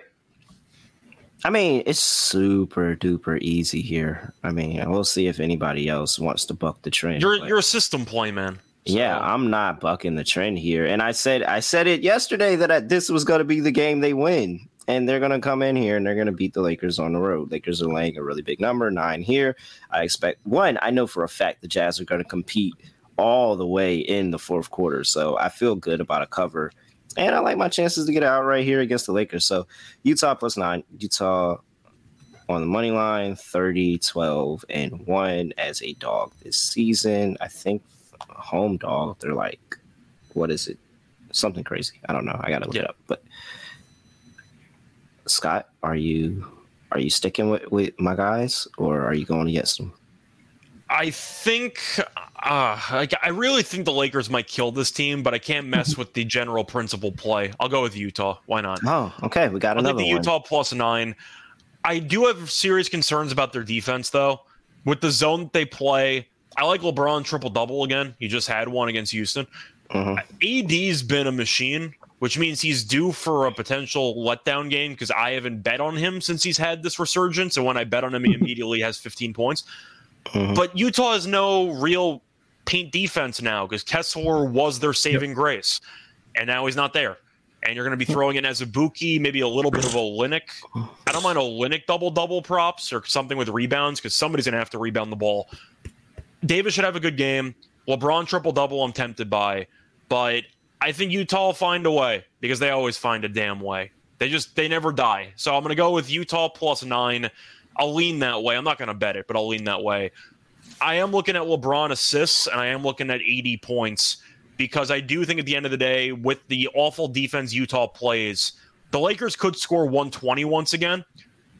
I mean, it's super duper easy here. I mean, we'll see if anybody else wants to buck the trend. You're but- you're a system play, man. Yeah, I'm not bucking the trend here. And I said I said it yesterday that I, this was going to be the game they win. And they're going to come in here and they're going to beat the Lakers on the road. Lakers are laying a really big number, nine here. I expect one, I know for a fact the Jazz are going to compete all the way in the fourth quarter. So I feel good about a cover. And I like my chances to get out right here against the Lakers. So Utah plus nine, Utah on the money line, 30, 12, and one as a dog this season. I think home dog. They're like, what is it? Something crazy. I don't know. I gotta look Yeah. it up. But Scott, are you are you sticking with, with my guys or are you going against them? I think uh, like, I really think the Lakers might kill this team, but I can't mess with the general principle play. I'll go with Utah. Why not? Oh, okay. We got I'll another the one. Utah plus nine. I do have serious concerns about their defense, though. With the zone that they play, I like LeBron triple double again. He just had one against Houston. Mhm. AD's been a machine, which means he's due for a potential letdown game because I haven't bet on him since he's had this resurgence. And when I bet on him, he immediately has 15 points. Mm-hmm. But Utah has no real paint defense now because Kessler was their saving yep. grace, and now he's not there. And you're going to be throwing in Azubuike, maybe a little bit of Olynyk. I don't mind Olynyk double double props or something with rebounds because somebody's going to have to rebound the ball. Davis should have a good game. LeBron triple double, I'm tempted by, but I think Utah will find a way because they always find a damn way. They just they never die. So I'm to go with Utah plus nine. I'll lean that way. I'm not to bet it, but I'll lean that way. I am looking at LeBron assists and I am looking at 80 points because I do think at the end of the day, with the awful defense Utah plays, the Lakers could score 120 once again.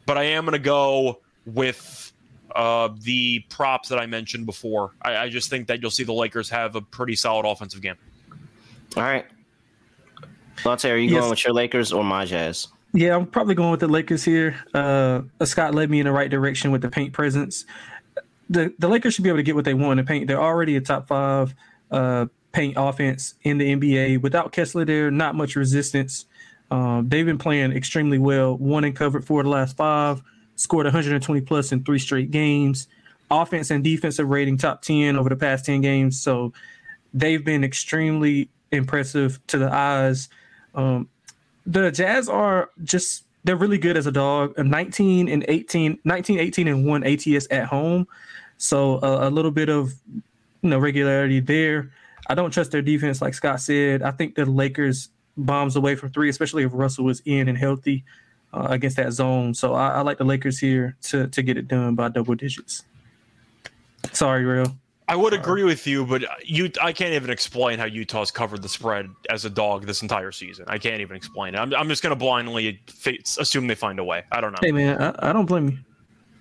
But I am to go with uh, the props that I mentioned before. I, I just think that you'll see the Lakers have a pretty solid offensive game. All right. Latte, are you yes. going with your Lakers or my Jazz? Yeah, I'm probably going with the Lakers here. Uh, Scott led me in the right direction with the paint presence. The the Lakers should be able to get what they want in paint. They're already a top five uh, paint offense in the NBA. Without Kessler there, not much resistance. Um, they've been playing extremely well. One and covered for the last five, scored 120 plus in three straight games. Offense and defensive rating top 10 over the past 10 games. So they've been extremely impressive to the eyes. Um, the Jazz are just they're really good as a dog. 19 and 18, 19, 18 and one ATS at home. So a little bit of you know regularity there. I don't trust their defense, like Scott said. I think the Lakers bombs away from three, especially if Russell was in and healthy uh, against that zone. So I, I, like the Lakers here to to get it done by double digits. Sorry, real. I would agree with you, but you, I can't even explain how Utah's covered the spread as a dog this entire season. I can't even explain it. I'm, I'm just going to blindly assume they find a way. I don't know. Hey man, I, I don't blame you.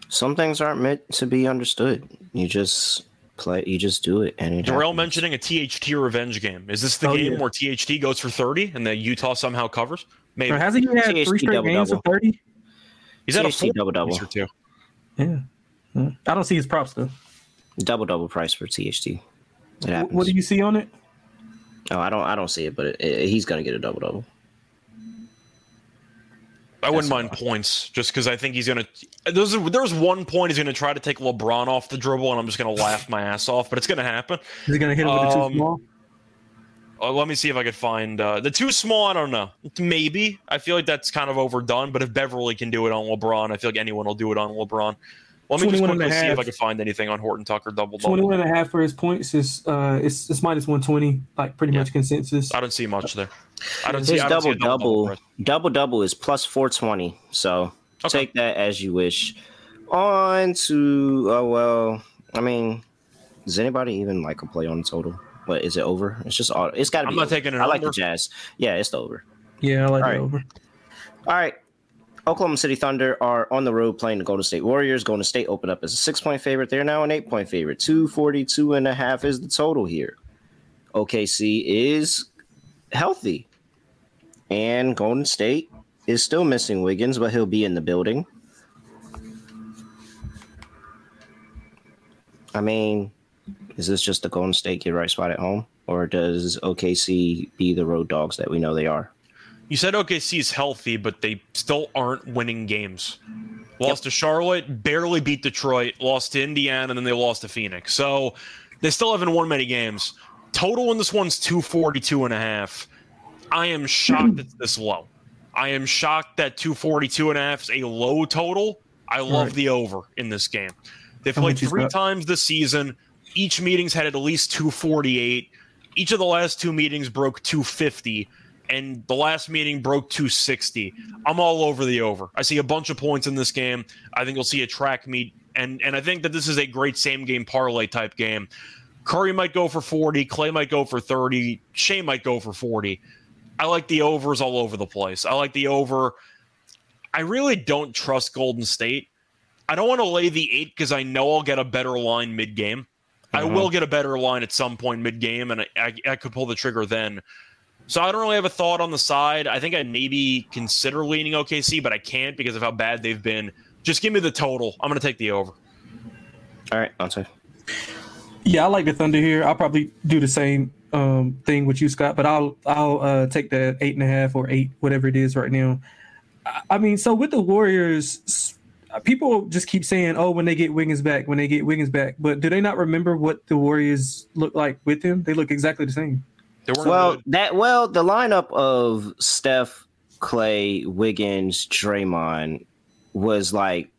Some things aren't meant to be understood. You just play. You just do it. And it Darrell mentioning a THT revenge game. Is this the oh, game yeah. where THT goes for thirty and the Utah somehow covers? Maybe or hasn't he had THT three straight double, games double. of thirty? He's THT had a double double or two. Yeah, I don't see his props though. Double double price for THT. What do you see on it? Oh, I don't. I don't see it, but it, it, he's gonna get a double double. I wouldn't mind points just because I think he's gonna. There's there's one point he's gonna try to take LeBron off the dribble, and I'm just gonna laugh my ass off. But it's gonna happen. Is he gonna hit him with um, the too small? Uh, let me see if I could find uh, the too small. I don't know. Maybe I feel like that's kind of overdone. But if Beverley can do it on LeBron, I feel like anyone will do it on LeBron. Let me just quickly see if I can find anything on Horton Tucker double double. 21 and a half for his points is uh it's, it's minus 120, like pretty yeah. much consensus. I don't see much there. I don't his see double don't double double, double double is plus 420. So okay. take that as you wish. On to oh well, I mean, does anybody even like a play on total? What is it over? It's just all, it's got to be. I'm not over. taking it. I over. like the Jazz. Yeah, it's the over. Yeah, I like All it right. over. All right, Oklahoma City Thunder are on the road playing the Golden State Warriors. Golden State open up as a six point favorite. They're now an eight point favorite. 242 and a half is the total here. OKC is healthy. And Golden State is still missing Wiggins, but he'll be in the building. I mean, is this just the Golden State get right spot at home? Or does OKC be the road dogs that we know they are? You said OKC is healthy, but they still aren't winning games. Lost yep. to Charlotte, barely beat Detroit, lost to Indiana, and then they lost to Phoenix. So they still haven't won many games. Total in this one's 242 and a half. I am shocked it's this low. I am shocked that 242 and a half is a low total. I love right. the over in this game. They played three times this season. Each meeting's had at least 248. Each of the last two meetings broke 250 and the last meeting broke 260. I'm all over the over. I see a bunch of points in this game. I think you'll see a track meet, and and I think that this is a great same game parlay type game. Curry might go for 40, Clay might go for 30, Shai might go for 40. I like the overs all over the place. I like the over. I really don't trust Golden State. I don't want to lay the eight because I know I'll get a better line mid game. I uh-huh. will get a better line at some point mid game, and I, I, I could pull the trigger then. So I don't really have a thought on the side. I think I maybe consider leaning OKC, but I can't because of how bad they've been. Just give me the total. I'm going to take the over. All right, I'll say. Yeah, I like the Thunder here. I'll probably do the same um, thing with you, Scott, but I'll I'll uh, take the eight and a half or eight, whatever it is right now. I, I mean, so with the Warriors, people just keep saying, "Oh, when they get Wiggins back, when they get Wiggins back," but do they not remember what the Warriors look like with him? They look exactly the same. well, good. that well, the lineup of Steph, Clay, Wiggins, Draymond was like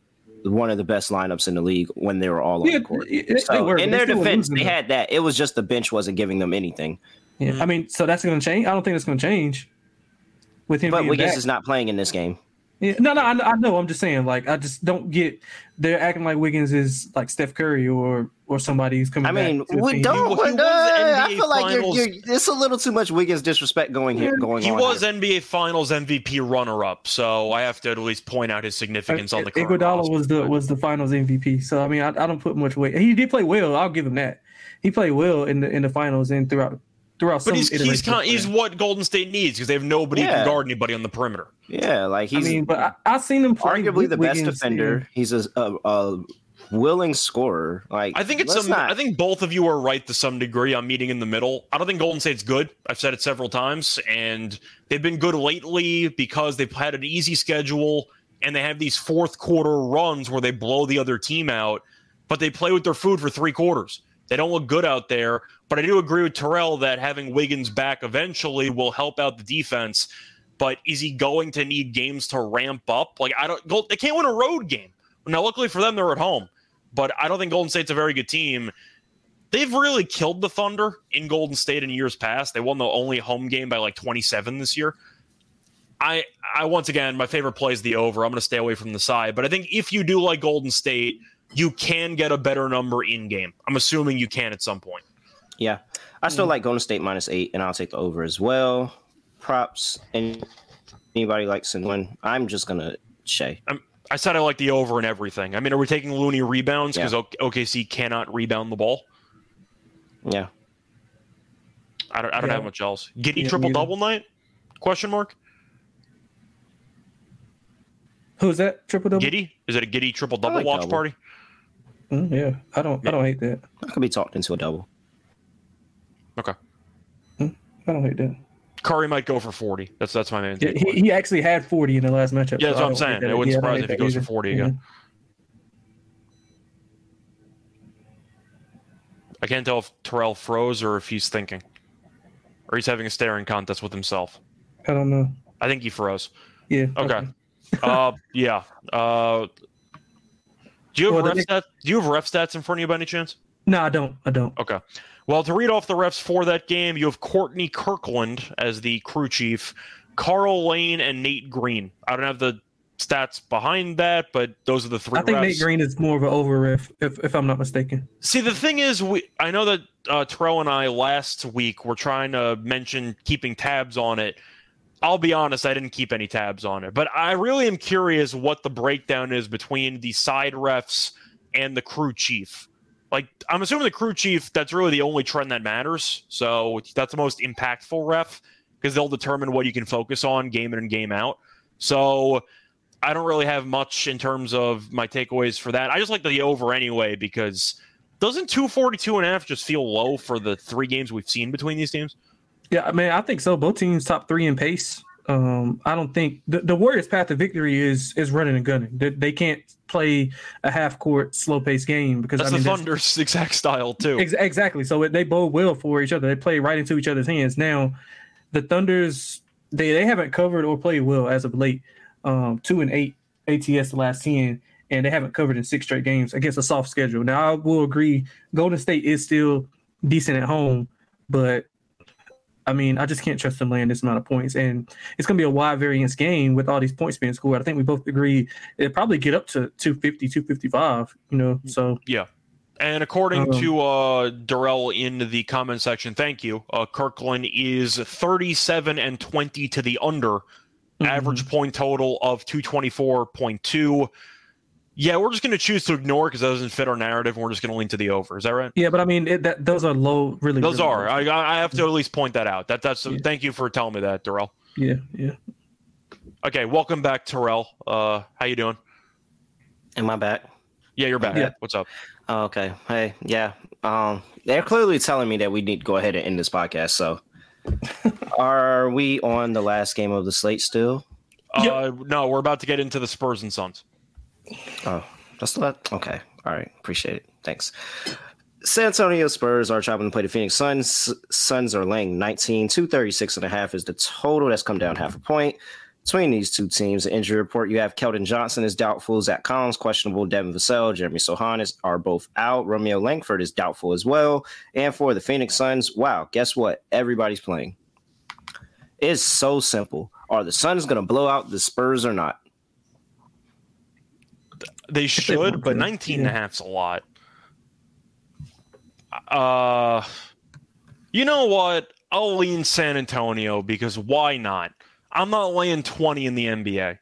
one of the best lineups in the league when they were all yeah, on the court. So, were, in their defense, they had that. It was just the bench wasn't giving them anything. Yeah, mm-hmm. I mean, so that's going to change. I don't think it's going to change with him. But Wiggins back. is not playing in this game. Yeah, no, no, I, I, know. I'm just saying, like, I just don't get. They're acting like Wiggins is like Steph Curry or or somebody who's coming. I mean, we don't. He, he uh, I feel like you're, you're, it's a little too much Wiggins disrespect going here. Going he on. He was here. NBA Finals MVP runner up, so I have to at least point out his significance on the. Court. Iguodala was the was the Finals MVP, so I mean, I, I don't put much weight. He did play well. I'll give him that. He played well in the in the finals and throughout throughout. But he's he's, kind of, he's what Golden State needs because they have nobody yeah. who can guard anybody on the perimeter. Yeah, like he's. I mean, but I, have seen him arguably the best defender. He's a, a, a, willing scorer. Like I think it's some. Not... I think both of you are right to some degree. I'm meeting in the middle. I don't think Golden State's good. I've said it several times, and they've been good lately because they've had an easy schedule and they have these fourth quarter runs where they blow the other team out, but they play with their food for three quarters. They don't look good out there. But I do agree with Terrell that having Wiggins back eventually will help out the defense. But is he going to need games to ramp up? Like I don't. They can't win a road game. Now, luckily for them, they're at home. But I don't think Golden State's a very good team. They've really killed the Thunder in Golden State in years past. They won the only home game by like 27 this year. I, I once again, my favorite play is the over. I'm going to stay away from the side. But I think if you do like Golden State, you can get a better number in game. I'm assuming you can at some point. Yeah, I still mm. like Golden State minus eight, and I'll take the over as well. Props. And anybody likes to win? I'm just gonna Shay. I'm, i said I like the over and everything. I mean, are we taking Looney rebounds because yeah. OKC cannot rebound the ball? Yeah. I don't. I don't yeah. have much else. Giddey yeah, triple double night? Question mark. Who's that triple double? Giddey? Is it a Giddey triple double like watch double. party? Mm, yeah, I don't. I don't hate that. I could be talked into a double. Okay. Hmm, I don't hate that. Curry might go for 40. That's that's my main. Yeah, he, he, actually had 40 in the last matchup. Yeah, that's so what I'm saying. It wouldn't yeah, surprise if he goes either. for 40 again. Mm-hmm. I can't tell if Terrell froze or if he's thinking, or he's having a staring contest with himself. I don't know. I think he froze. Yeah. Okay. okay. uh, yeah. Uh, do you have well, ref stats? Do you have ref stats in front of you by any chance? No, I don't. I don't. Okay. Well, to read off the refs for that game, you have Courtney Kirkland as the crew chief, Karl Lane, and Nate Green. I don't have the stats behind that, but those are the three. I think refs. Nate Green is more of an over ref, if, if I'm not mistaken. See, the thing is, we I know that uh, Terrell and I last week were trying to mention keeping tabs on it. I'll be honest, I didn't keep any tabs on it, but I really am curious what the breakdown is between the side refs and the crew chief like I'm assuming the crew chief, that's really the only trend that matters. So that's the most impactful ref because they'll determine what you can focus on game in and game out. So I don't really have much in terms of my takeaways for that. I just like the over anyway because doesn't 242 and a half just feel low for the three games we've seen between these teams? Yeah, I mean, I think so. Both teams top three in pace. Um, I don't think the, the Warriors' path to victory is is running and gunning. They, they can't play a half court slow paced game because that's I mean, the Thunder's exact style too. Ex- exactly. So they bode well for each other. They play right into each other's hands. Now, the Thunder's they they haven't covered or played well as of late. Um, two and eight ATS the last ten, and they haven't covered in six straight games against a soft schedule. Now I will agree, Golden State is still decent at home, but I mean, I just can't trust them laying this amount of points. And it's going to be a wide variance game with all these points being scored. I think we both agree it'll probably get up to 250, 255, you know, so. Yeah. And according um, to uh, Darrell in the comment section, thank you. Uh, Kirkland is 37 and 20 to the under, mm-hmm. average point total of 224.2 yeah, we're just going to choose to ignore because that doesn't fit our narrative, and we're just going to lean to the over. Is that right? Yeah, but I mean, it, that, those are low, really. Those really are. I, I have to at least point that out. That that's. Yeah. Thank you for telling me that, Darrell. Yeah, yeah. Okay, welcome back, Terrell. Uh, how you doing? Am I back? Yeah, you're back. Yeah. What's up? Oh, okay. Hey, yeah. Um, they're clearly telling me that we need to go ahead and end this podcast. So, are we on the last game of the slate still? Yep. Uh, no, we're about to get into the Spurs and Suns. Oh, that's the last. Okay. All right. Appreciate it. Thanks. San Antonio Spurs are traveling to play the Phoenix Suns. Suns are laying 19. 236 and a half is the total. That's come down half a point. Between these two teams, the injury report, you have Keldon Johnson is doubtful, Zach Collins questionable, Devin Vassell, Jeremy Sochan is, are both out. Romeo Langford is doubtful as well. And for the Phoenix Suns, wow, guess what? Everybody's playing. It's so simple. Are the Suns going to blow out the Spurs or not? They should, want but to, 19 and a half's a lot. Uh, you know what? I'll lean San Antonio because why not? I'm not laying 20 in the NBA.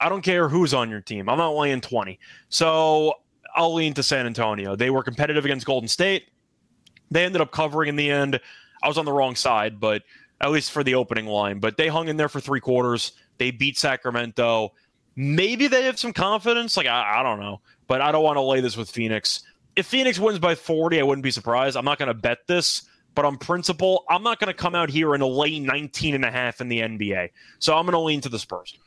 I don't care who's on your team. I'm not laying 20. So I'll lean to San Antonio. They were competitive against Golden State. They ended up covering in the end. I was on the wrong side, but at least for the opening line. But they hung in there for three quarters. They beat Sacramento. Maybe they have some confidence. Like, I, I don't know. But I don't want to lay this with Phoenix. If Phoenix wins by 40, I wouldn't be surprised. I'm not going to bet this. But on principle, I'm not going to come out here and lay 19 and a half in the NBA. So I'm going to lean to the Spurs.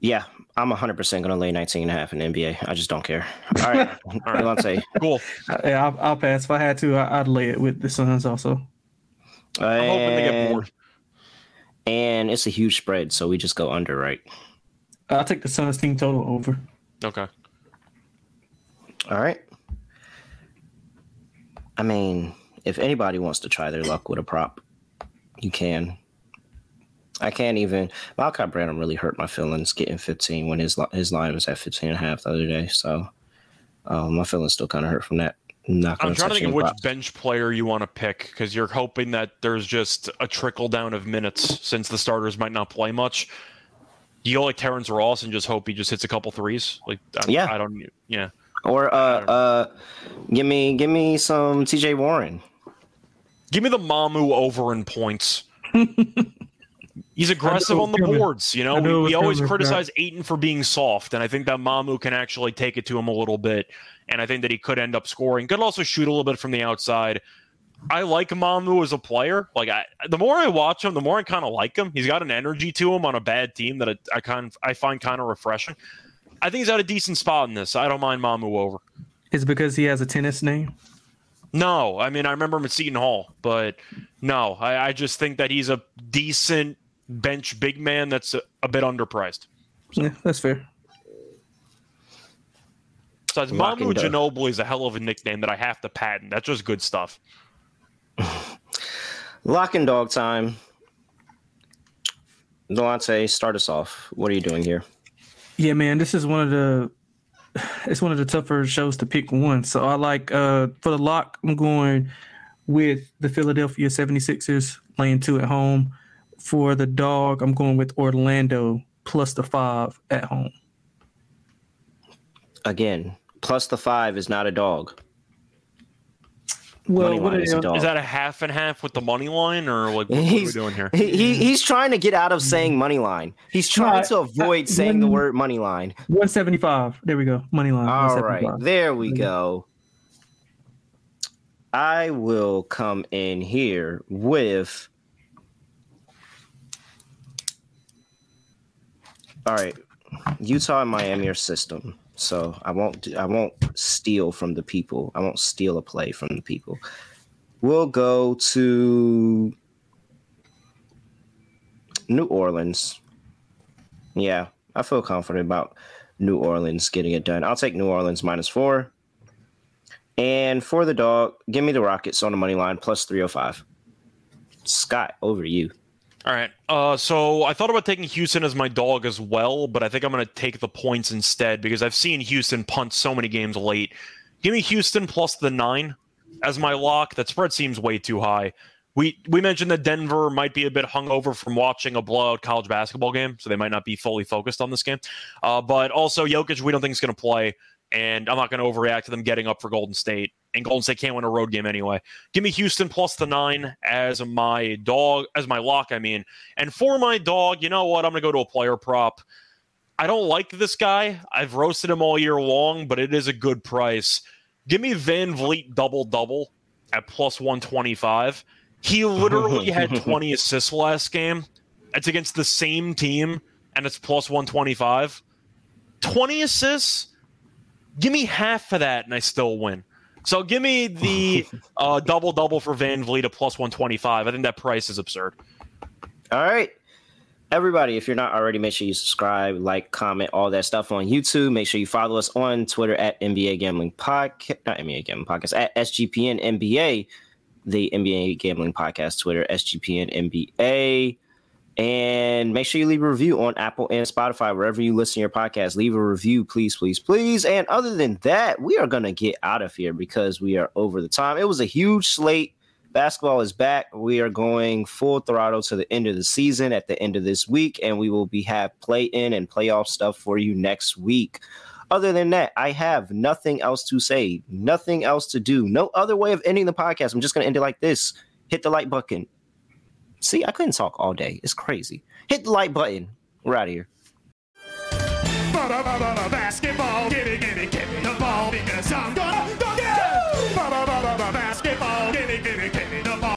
Yeah, I'm 100% going to lay 19 and a half in the NBA. I just don't care. All right. right. Delonte. Cool. Uh, yeah, I'll, I'll pass. If I had to, I, I'd lay it with the Suns also. I'm hoping they get And- bored. And it's a huge spread, so we just go under, right? I'll take the Suns team total over. Okay. All right. I mean, if anybody wants to try their luck with a prop, you can. I can't even. Malachi Branham really hurt my feelings getting 15 when his his line was at 15 and a half the other day. So um, my feelings still kind of hurt from that. Not I'm gonna trying to think of which props. bench player you want to pick because you're hoping that there's just a trickle down of minutes since the starters might not play much. You go like Terrence Ross and just hope he just hits a couple threes. Like, I, Yeah. I don't. Yeah, Or uh uh, give me give me some T.J. Warren. give me the Mamu over in points. He's aggressive on the coming. boards. You know, I knew it we, we always coming, criticize Ayton for being soft, and I think that Mamu can actually take it to him a little bit. And I think that he could end up scoring. Could also shoot a little bit from the outside. I like Mamu as a player. Like I, the more I watch him, the more I kind of like him. He's got an energy to him on a bad team that I, I kind of, I find kind of refreshing. I think he's at a decent spot in this. I don't mind Mamu over. Is it because he has a tennis name? No, I mean I remember him at Seton Hall, but no, I, I just think that he's a decent bench big man that's a, a bit underpriced. Yeah, that's fair. Besides, Mamu and. Ginobili is a hell of a nickname that I have to patent. That's just good stuff. Lock and dog time. Delonte, start us off. What are you doing here? Yeah, man, this is one of the it's one of the tougher shows to pick one. So I like uh for the lock, I'm going with the Philadelphia 76ers playing two at home. For the dog, I'm going with Orlando plus the five at home. Again, plus the five is not a dog. Well, Money line is a dog. Is that a half and half with the money line, or like what, what are we doing here? He, he he's trying to get out of saying mm-hmm. money line. He's trying No, to avoid I- saying the word money line. 175. There we go. Money line. All right, there we go. I will come in here with. All right, Utah and Miami are system, so I won't. I won't steal from the people. I won't steal a play from the people. We'll go to New Orleans. Yeah, I feel confident about New Orleans getting it done. I'll take New Orleans minus four. And for the dog, give me the Rockets on the money line plus 305. Scott, over to you. All right. Uh, so I thought about taking Houston as my dog as well, but I think I'm going to take the points instead because I've seen Houston punt so many games late. Give me Houston plus the nine as my lock. That spread seems way too high. We we mentioned that Denver might be a bit hungover from watching a blowout college basketball game, so they might not be fully focused on this game. Uh, but also Jokic, we don't think is going to play, and I'm not going to overreact to them getting up for Golden State. And Golden State can't win a road game anyway. Give me Houston plus the nine as my dog, as my lock. I mean, and for my dog, you know what? I'm going to go to a player prop. I don't like this guy. I've roasted him all year long, but it is a good price. Give me VanVleet double double at plus 125. He literally had 20 assists last game. It's against the same team, and it's plus 125. 20 assists? Give me half of that, and I still win. So give me the uh, double double for VanVleet at plus 125. I think that price is absurd. All right. Everybody, if you're not already, make sure you subscribe, like, comment, all that stuff on YouTube. Make sure you follow us on Twitter at NBA Gambling Podcast, not NBA Gambling Podcast, at SGPN NBA, the NBA Gambling Podcast Twitter, SGPN NBA. And make sure you leave a review on Apple and Spotify, wherever you listen to your podcast. Leave a review, please, please, please. And other than that, we are going to get out of here because we are over the time. It was a huge slate. Basketball is back. We are going full throttle to the end of the season at the end of this week, and we will be have play in and playoff stuff for you next week. Other than that, I have nothing else to say, nothing else to do, no other way of ending the podcast. I'm just going to end it like this hit the like button. See, I couldn't talk all day. It's crazy. Hit the like button. We're out of here. Basketball, give me, give me, give me the ball because I'm gonna